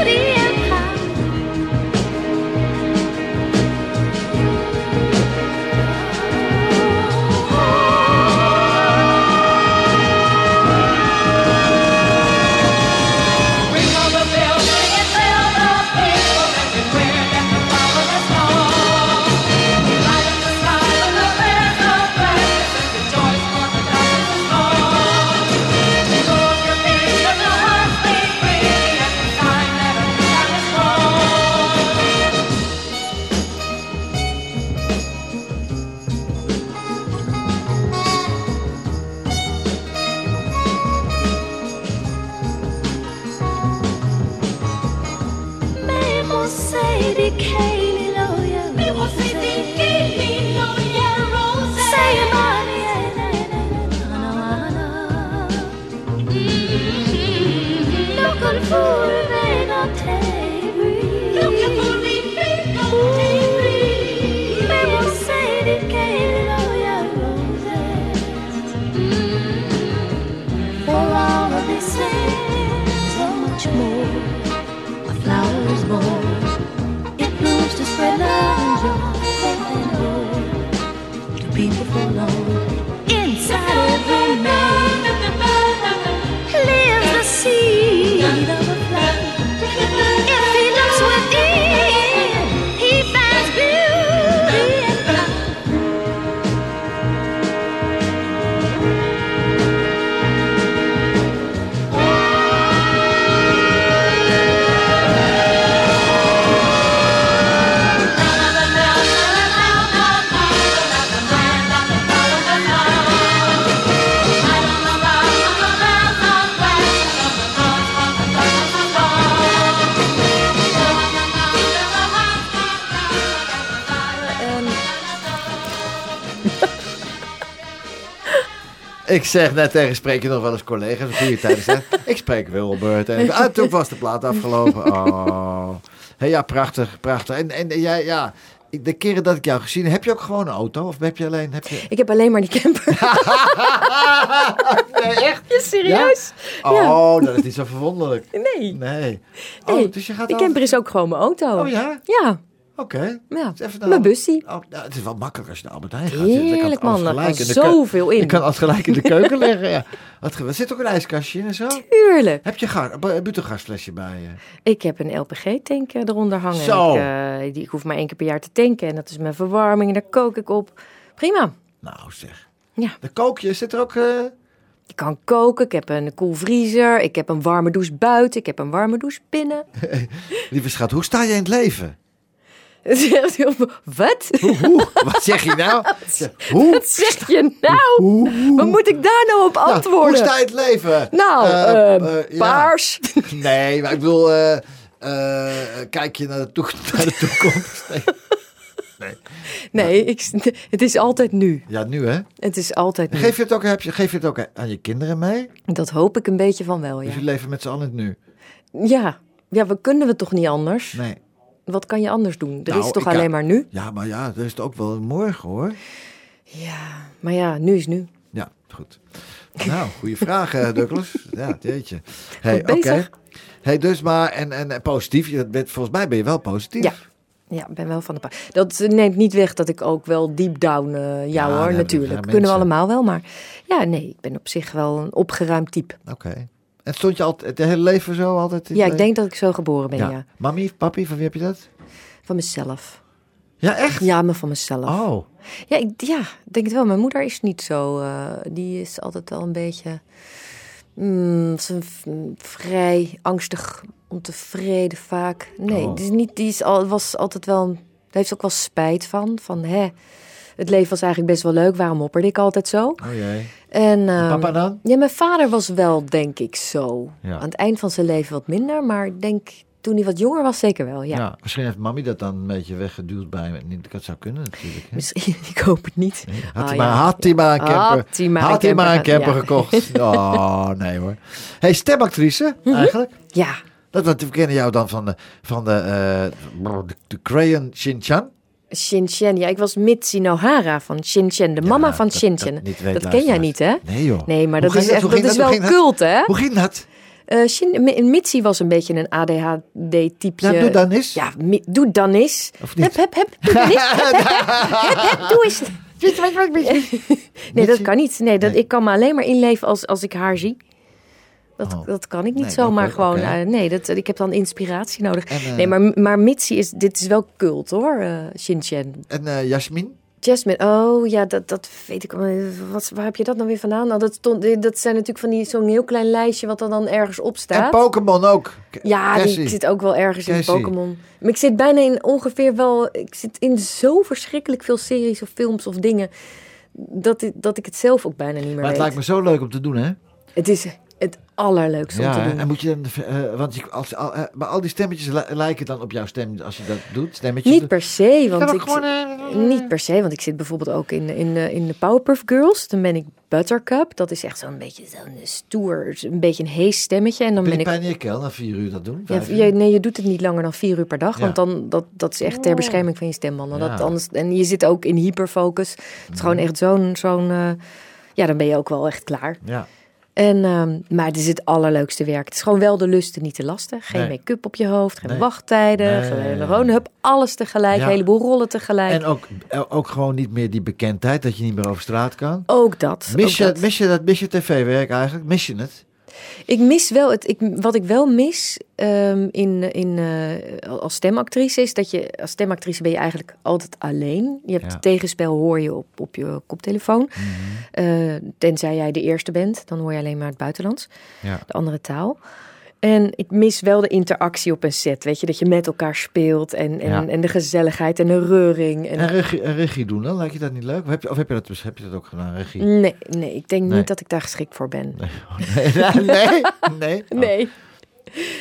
Ik zeg net tegen, spreek je nog wel eens collega's, een goede tijden zijn. Ik spreek Wilbert. En ah, toen was de plaat afgelopen. Oh. Hey, ja, prachtig, prachtig. En, en jij, ja, de keren dat ik jou gezien heb, heb je ook gewoon een auto? Of heb je alleen... Heb je... Ik heb alleen maar die camper. <laughs> Nee, echt? Ja, serieus? Oh, dat is niet zo verwonderlijk. Nee. Nee. Nee, Oh, dus je gaat die camper is ook gewoon mijn auto. Oh ja? Ja. Oké. Ja, even naar mijn bussie. Oh, nou, het is wel makkelijk als je naar Albert Heijn gaat. Heerlijk man, er kan keu- zoveel in. Je kan alles gelijk in de keuken <laughs> leggen. Ja. Er zit ook een ijskastje in en zo. Tuurlijk. Heb je ga- een butelgasflesje bij je? Ik heb een LPG-tank eronder hangen. Zo. Ik, eh, die, ik hoef maar één keer per jaar te tanken. En dat is mijn verwarming en daar kook ik op. Prima. Nou zeg. Ja. De kookje, zit er ook... eh, Ik kan koken, ik heb een koelvriezer, ik heb een warme douche buiten, ik heb een warme douche binnen. <laughs> Lieve schat, hoe sta je in het leven? Wat? Hoe, <laughs> hoe? Wat zeg je nou? Hoe? Wat zeg je nou? Hoe? hoe- Wat moet ik daar nou op Nou, antwoorden? hoe sta je het leven? Nou, Eh, eh, eh, ja. paars. <laughs> Nee, maar ik bedoel, eh, kijk je naar de, toek- <laughs> naar de toekomst? Nee. Nee, ik, het is altijd nu. Ja, nu hè? Het is altijd nu. Geef je, het ook, heb je, geef je het ook aan je kinderen mee? Dat hoop ik een beetje van wel, Dus ja. jullie leven met z'n allen het nu? Ja, ja we kunnen we toch niet anders? Nee. Wat kan je anders doen? Er Nou, is toch alleen kan- maar nu? Ja, maar ja, er is het ook wel morgen hoor. Ja, maar ja, nu is nu. Ja, goed. Nou, goede vraag, eh, Douglas. Ja, jeetje. Hey, oké. Hey, dus maar, en, en positief. Je bent, volgens mij ben je wel positief. Ja. Ja, ik ben wel van de pa. Dat neemt niet weg dat ik ook wel deep down, eh ja, Ja, hoor, natuurlijk. Kunnen we allemaal wel, maar ja, nee, ik ben op zich wel een opgeruimd type. Oké. En stond je altijd, het hele leven zo altijd? Ja, ik denk dat ik zo geboren ben, ja. Ja. Mami, papi, van wie heb je dat? Van mezelf. Ja, echt? Ja, maar van mezelf. Oh. Ja, ik ja, denk het wel. Mijn moeder is niet zo. eh, die is altijd wel een beetje. mm, ze vrij angstig, ontevreden vaak. Nee, Oh. die, is niet, die is al, was altijd wel. Daar heeft ook wel spijt van. Van hè, het leven was eigenlijk best wel leuk. Waarom mopperde ik altijd zo? Oh jee. En, ehm, Papa dan? Ja, mijn vader was wel, denk ik, zo. Ja. Aan het eind van zijn leven wat minder. Maar ik denk toen hij wat jonger was, zeker wel. Ja. Ja. misschien heeft mami dat dan een beetje weggeduwd bij me. Niet- Dat zou kunnen natuurlijk. Hè? Misschien, <laughs> ik hoop het niet. Had, Ah, hij maar, had hij maar een camper, Had hij maar een had camper ja. gekocht. <laughs> Oh, nee hoor. Hey, stemactrice eigenlijk. Ja, Dat, we kennen jou dan van de, van de, eh, de, de Crayon Shin-chan. Shin-Chan. Ja, ik was Mitzi Nohara van Shin-Chan. De mama Ja, van dat- Shin-Chan. dat Dat ken jij niet, hè? Nee joh. Nee, maar dat is, echt, dat is wel cult, hè? Hoe ging dat? Eh, Shin, Mi- Mitzi was een beetje een ADHD-typje. Ja, doe dan eens. Ja, mi- doe dan eens. Of niet? Heb, heb, heb. Doe eens. Heb, heb, heb, heb, heb, doe eens. Nee, dat kan niet. Nee, dat, Nee. ik kan me alleen maar inleven als, als ik haar zie. Dat, Oh. dat kan ik niet Nee, zomaar gewoon. eh, nee, dat, ik heb dan inspiratie nodig. En, eh, nee, maar, maar Mitzi is, dit is wel cult hoor, eh Shin-Chan. En eh Jasmin? Jasmine, oh ja, dat, dat weet ik. wel. Wat, waar heb je dat nou weer vandaan? Nou, dat, stond, dat zijn natuurlijk van die zo'n heel klein lijstje wat er dan ergens op En staat. Pokémon ook. K- ja, die Cassie. zit ook wel ergens in. Pokémon. Maar ik zit bijna in ongeveer wel. Ik zit in zo verschrikkelijk veel series of films of dingen. Dat, ik- dat ik het zelf ook bijna niet meer Maar het weet. lijkt me zo leuk om te doen, hè? Het is het allerleukste om Ja, te hè? doen. en moet je dan, eh, want je, als, al, eh, maar al die stemmetjes li- lijken dan op jouw stem als je dat doet. Stemmetjes. Niet per se, want ik, gewoon, eh, niet per se, want ik zit bijvoorbeeld ook in, in, de- in de Powerpuff Girls. Dan ben ik Buttercup. Dat is echt zo'n beetje zo'n stoer, een beetje een hees stemmetje. En dan ben Pijn ik je keel na vier uur dat doen. Ja, je, nee, je doet het niet langer dan vier uur per dag. Ja. Want dan, dat, dat is echt ter bescherming van je stembanden. Dat anders, en je zit ook in hyperfocus. Het is gewoon echt zo'n... zo'n ja, dan ben je ook wel echt klaar. Ja. En, ehm, maar het is het allerleukste werk. Het is gewoon wel de lust en niet de lasten. Geen Nee. make-up op je hoofd, geen Nee. wachttijden. Nee. Gewoon, hup, alles tegelijk. Ja. Een heleboel rollen tegelijk. En ook, eh, ook gewoon niet meer die bekendheid dat je niet meer over straat kan. ook dat. Mis ook je, dat. mis je dat mis je tv-werk eigenlijk? Mis je het? Ik mis wel het. Ik, wat ik wel mis ehm, in, in, eh, als stemactrice is dat je als stemactrice ben je eigenlijk altijd alleen. Je hebt Ja. het tegenspel hoor je op, op je koptelefoon. Mhm. Eh, tenzij jij de eerste bent, dan hoor je alleen maar het buitenlands, Ja. de andere taal. En ik mis wel de interactie op een set, weet je, dat je met elkaar speelt en, en, Ja. en de gezelligheid en de reuring. En, En regie, en regie doen dan? Lijkt je dat niet leuk? Of heb je, of heb je, dat, dus- heb je dat ook gedaan, regie? Nee, nee, ik denk Nee. niet dat ik daar geschikt voor ben. Nee, <laughs> nee, nee. <laughs> Oh, Nee. Nee.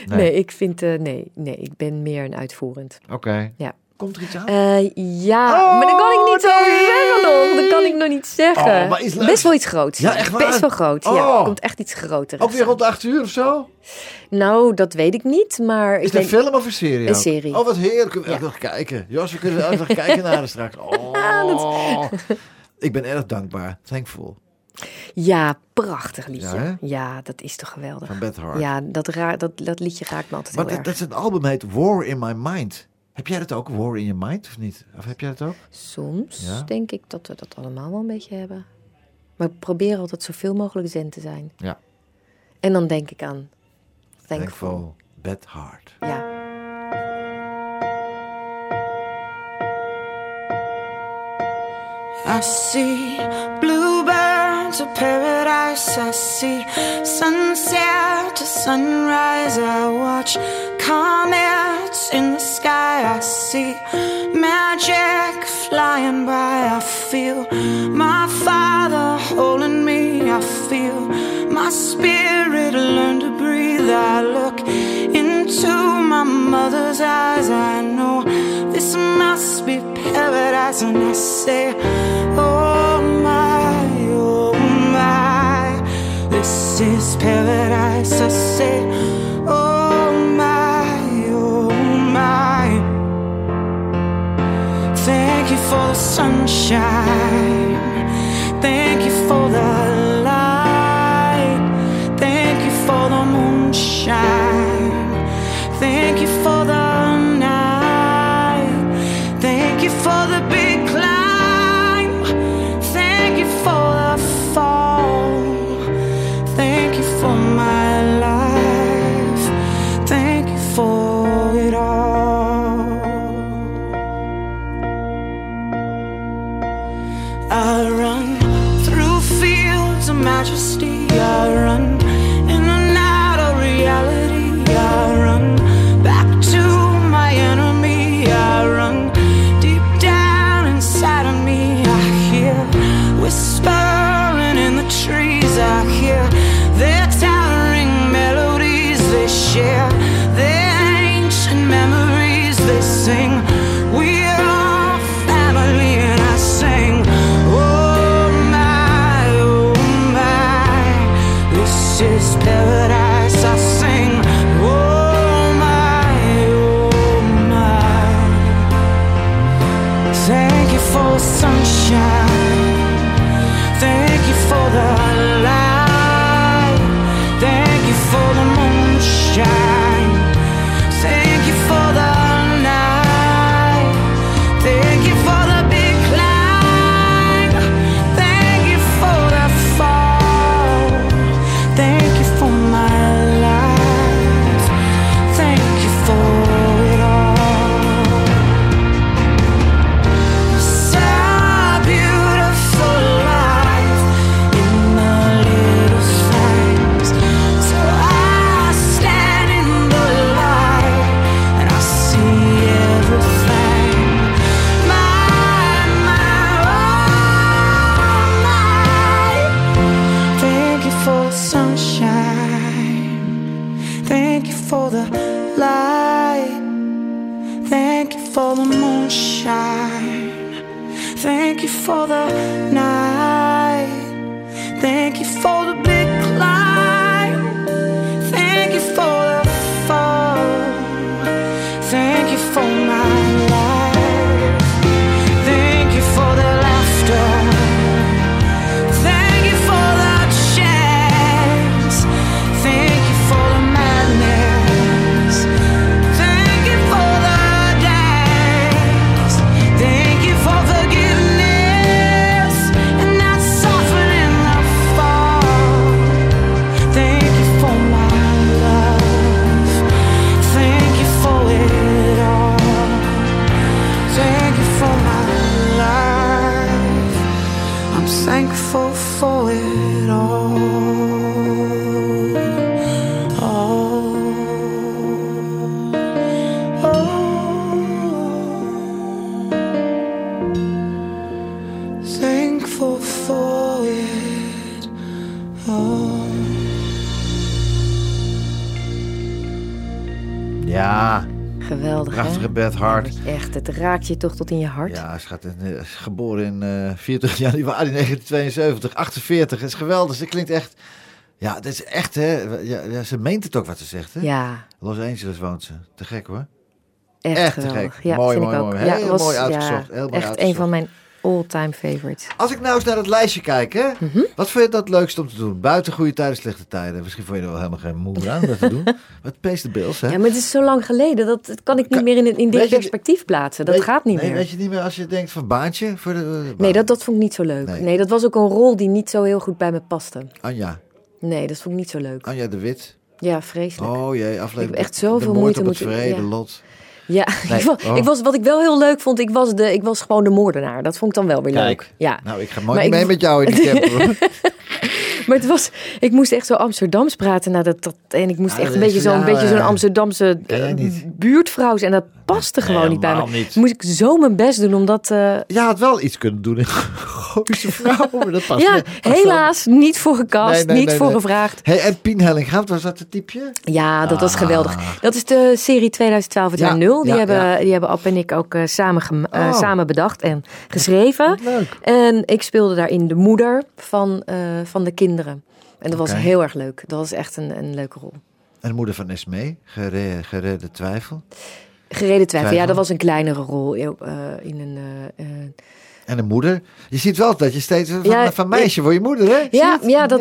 Nee, ik vind, eh, nee, nee, ik ben meer een uitvoerend. Oké. Ja. Komt er iets aan? Eh, ja, Oh, maar dat kan ik niet zo nee. zeggen nog. Dat kan ik nog niet zeggen. Oh, maar. Best wel iets groots. Ja, echt waar? Best wel groot. Ja, Oh. er komt echt iets groter. ook weer rond de acht uur of zo? Nou, dat weet ik niet, maar Is het een film of een serie? Een ook? serie. Oh, wat heerlijk. Kunnen we Ja. nog kijken. Jos, we kunnen nog kijken naar haar straks. <laughs> Oh. <laughs> Ik ben erg dankbaar. Thankful. Ja, prachtig liedje. Ja, dat is toch geweldig. Van Beth Hart. Ja, dat, ra dat, dat liedje raakt me altijd Maar heel dat, erg. dat is een album heet War in My Mind. Heb jij dat ook, War in Your Mind, of niet? Of heb jij dat ook? Soms Ja? denk ik dat we dat allemaal wel een beetje hebben. Maar ik probeer altijd zoveel mogelijk zen te zijn. Ja. En dan denk ik aan thankful. Thankful, Bad Heart. Ja. I see bluebirds of paradise. I see sunset to sunrise. I watch comets in the sky. I see magic flying by. I feel my father holding me. I feel my spirit learn to breathe. I look into my mother's eyes. I know this must be paradise. And I say, Oh my, oh my, this is paradise. I say, Thank you for the sunshine. Thank you for the I run through fields of majesty. I run het raakt je toch tot in je hart. Ja, ze eh, is geboren in eh 24 januari <laughs> 1972, 48. Het is geweldig. Ze klinkt echt... Ja, dit is echt, hè. Ja, ja, ze meent het ook wat ze zegt, hè. Ja, Los Angeles woont ze. Te gek, hoor. echt, Echt te gek. Ja, Mooi, mooi, mooi. Ja, Heel was, mooi ja, uitgezocht. Heel mooi echt uitgezocht. een van mijn all-time favorite. Als ik nou eens naar dat lijstje kijk, hè? Mhm. wat vind je dat het leukst om te doen? Buiten goede tijden, slechte tijden. Misschien vond je er wel helemaal geen moe aan om dat te doen. <laughs> Wat pays the bills, hè? Ja, maar het is zo lang geleden. Dat, dat kan ik niet meer in, in dit perspectief plaatsen. Dat Weet- gaat niet nee, meer. Weet je niet meer als je denkt van baantje? Voor de, Nee, dat, dat vond ik niet zo leuk. Nee. Nee. dat was ook een rol die niet zo heel goed bij me paste. Anja, Nee, dat vond ik niet zo leuk. Anja de Wit. Ja, vreselijk. Oh jee, aflevering. Ik heb echt de zoveel moord moeite op het moeten- vrede ja. lot. Ja, <laughs> Nee, ik, was, oh. ik was, wat ik wel heel leuk vond, ik was, de, ik was gewoon de moordenaar. Dat vond ik dan wel weer Kijk. leuk. Ja. Nou, ik ga mooi ik- mee met jou in de camper. <laughs> Maar het was, ik moest echt zo Amsterdams praten. Nou, dat, dat, en ik moest Ja, echt een beetje zo'n ja, beetje zo'n eh, Amsterdamse eh, buurtvrouw zijn. En dat paste gewoon niet bij me. Niet. Moest ik zo mijn best doen, omdat... eh, Je had wel iets kunnen doen <laughs> in Gooise Vrouw, maar dat past ja, niet. Helaas niet voor gekast, Nee, nee, niet nee, voor nee. gevraagd. Hey, en Pien Hellingham, was dat het typeje? Ja, dat was Ah. geweldig. Dat is de serie 2012 het Ja, jaar 0. Die, ja, hebben, ja. die hebben Ab en ik ook eh, samen, eh, Oh. samen bedacht en geschreven. Leuk. En ik speelde daarin de moeder van, eh, van de kinderen. En dat was heel erg leuk. Dat was echt een, een leuke rol. En de moeder van Esmee, Gere- Geredde Twijfel. Gereden twijfel. Ja, dat was een kleinere rol eh, in een... eh, eh, En de moeder. Je ziet wel dat je steeds van, Ja, van meisje voor je moeder, hè? Ja, je ja, dat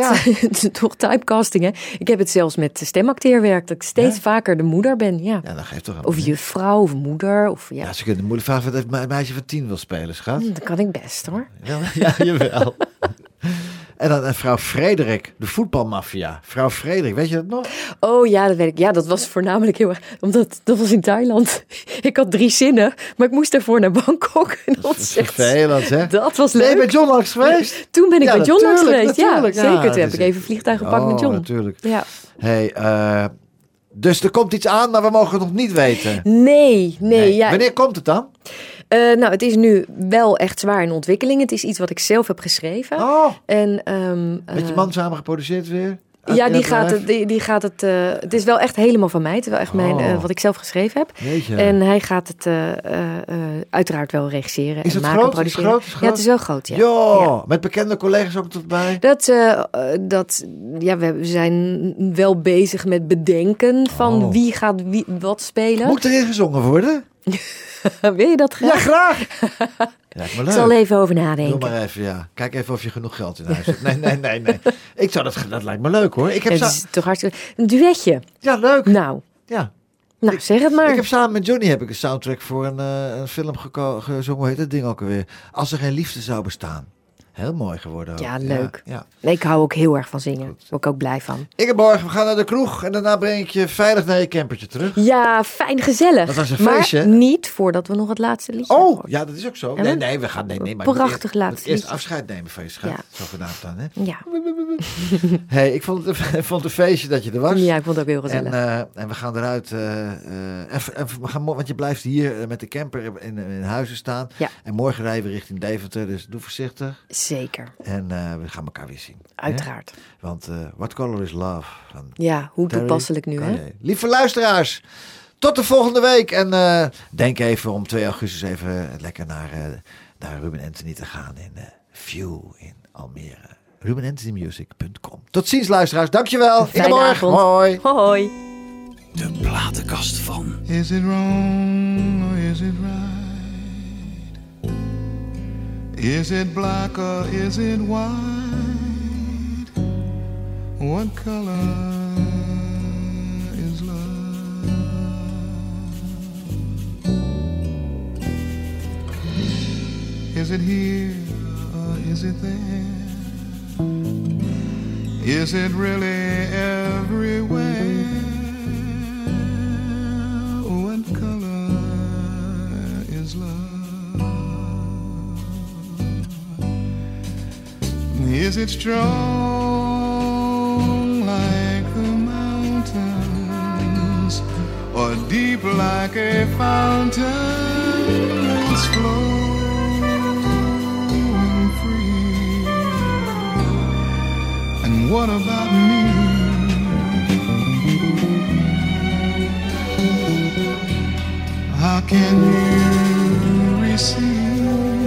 is <laughs> toch typecasting, hè? Ik heb het zelfs met stemacteerwerk, dat ik steeds Ja? vaker de moeder ben, ja. Ja, dat geeft toch Of juffrouw, of moeder, of ja. Ja, ze kunnen de moeder vragen wat een meisje van tien wil spelen, schat. Hm, Dat kan ik best, hoor. Ja, <laughs> ja jawel. <laughs> En dan en vrouw Frederik, de voetbalmafia. Vrouw Frederik, weet je dat nog? Oh ja, dat weet ik. Ja, dat was voornamelijk heel erg... Omdat dat was in Thailand. Ik had drie zinnen, maar ik moest daarvoor naar Bangkok. <laughs> En dat, Dat was is echt- vervelend, hè? dat was Ben je leuk. bij John langs geweest? Toen ben ik Ja, met John langs geweest. Ja, zeker. Toen dat heb ik even vliegtuig gepakt met Oh, John. natuurlijk. Ja. Hey, eh, dus er komt iets aan, maar we mogen het nog niet weten. Nee, nee. ja. Wanneer komt het dan? Eh, nou, het is nu wel echt zwaar in ontwikkeling. Het is iets wat ik zelf heb geschreven. Oh, En, ehm, met je eh, man samen geproduceerd weer? Ja, die gaat, het, die, die gaat het. eh, het is wel echt helemaal van mij. Het is wel echt mijn, Oh. wat ik zelf geschreven heb. Jeetje. En hij gaat het uiteraard wel regisseren. Is en het maken, groot? Is het produceren. groot? Is het Ja, het is wel groot. Ja. Jo, Ja. met bekende collega's ook tot bij. Dat, dat, ja, we zijn wel bezig met bedenken van Oh. wie gaat wie, wat spelen. Moet erin gezongen worden? <laughs> <laughs> Wil je dat graag? Ja, graag. <laughs> Lijkt me ik leuk. zal er even over Doe nadenken. maar even, ja. Kijk even of je genoeg geld in huis hebt. Nee, nee, nee, nee. Ik zou dat, dat lijkt me leuk hoor. Ik heb Het is toch hartstikke... Een duetje. ja, leuk. Nou, Ja. nou zeg het maar. Ik heb samen met Johnny heb ik een soundtrack voor een, eh, een film geko- gezongen. Hoe heet dat ding ook alweer? Als er geen liefde zou bestaan. Heel mooi geworden. ook. Ja, leuk. Ja, Nee, ik hou ook heel erg van zingen. Daar word ik ook blij van. Ingeborg, we gaan naar de kroeg en daarna breng ik je veilig naar je campertje terug. Ja, fijn, gezellig. Dat was een maar feestje, niet voordat we nog het laatste liedje Oh, ja, dat is ook zo. Nee, nee, we gaan. Nee, nee, maar Prachtig eerst- laatste Eerst afscheid nemen van je schat. Ja. Zo gedaan dan, hè? Ja. <laughs> hey, ik vond het, ik <laughs> vond het een feestje dat je er was. ja, ik vond het ook heel En, gezellig. eh, en we gaan eruit. eh, eh, en, en we gaan, want je blijft hier met de camper in, in huizen staan. Ja. En morgen rijden we richting Deventer, dus doe voorzichtig. Zeker, En eh, we gaan elkaar weer zien. hè? uiteraard. Want eh, What Color is Love? Van Ja, hoe Terry toepasselijk nu, hè? Lieve luisteraars, tot de volgende week. En eh, denk even om 2 augustus even lekker naar, eh, naar Ruben Anthony te gaan in eh, View in Almere. RubenAnthonyMusic.com. Tot ziens luisteraars, dankjewel. Avond. hoi. Hoi. De platenkast van. Is it wrong or is it right? Is it black or is it white? What color is love? Is it here or is it there? Is it really everywhere? Is it strong like the mountains or deep like a fountain that's flowing free? And what about me? How can you receive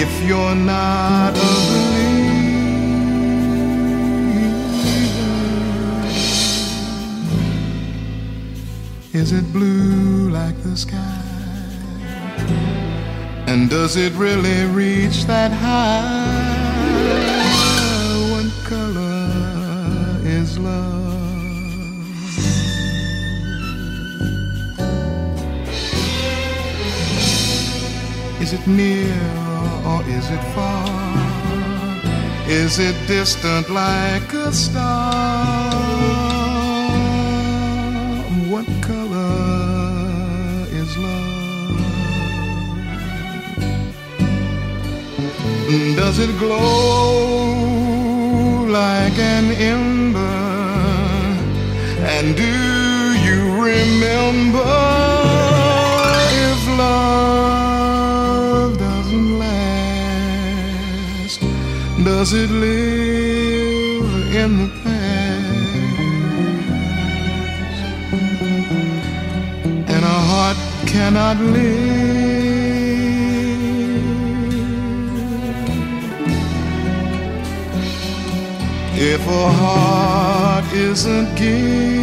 if you're not a believer? Is it blue like the sky? And does it really reach that high? What color is love? Is it near or is it far? Is it distant like a star? What color is love? Does it glow like an ember? And do you remember Does it live in the past? And a heart cannot live. If a heart isn't giving,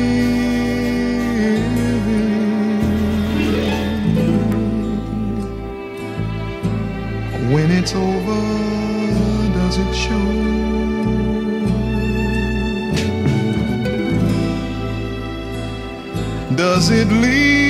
when it's over, does it show? Does it leave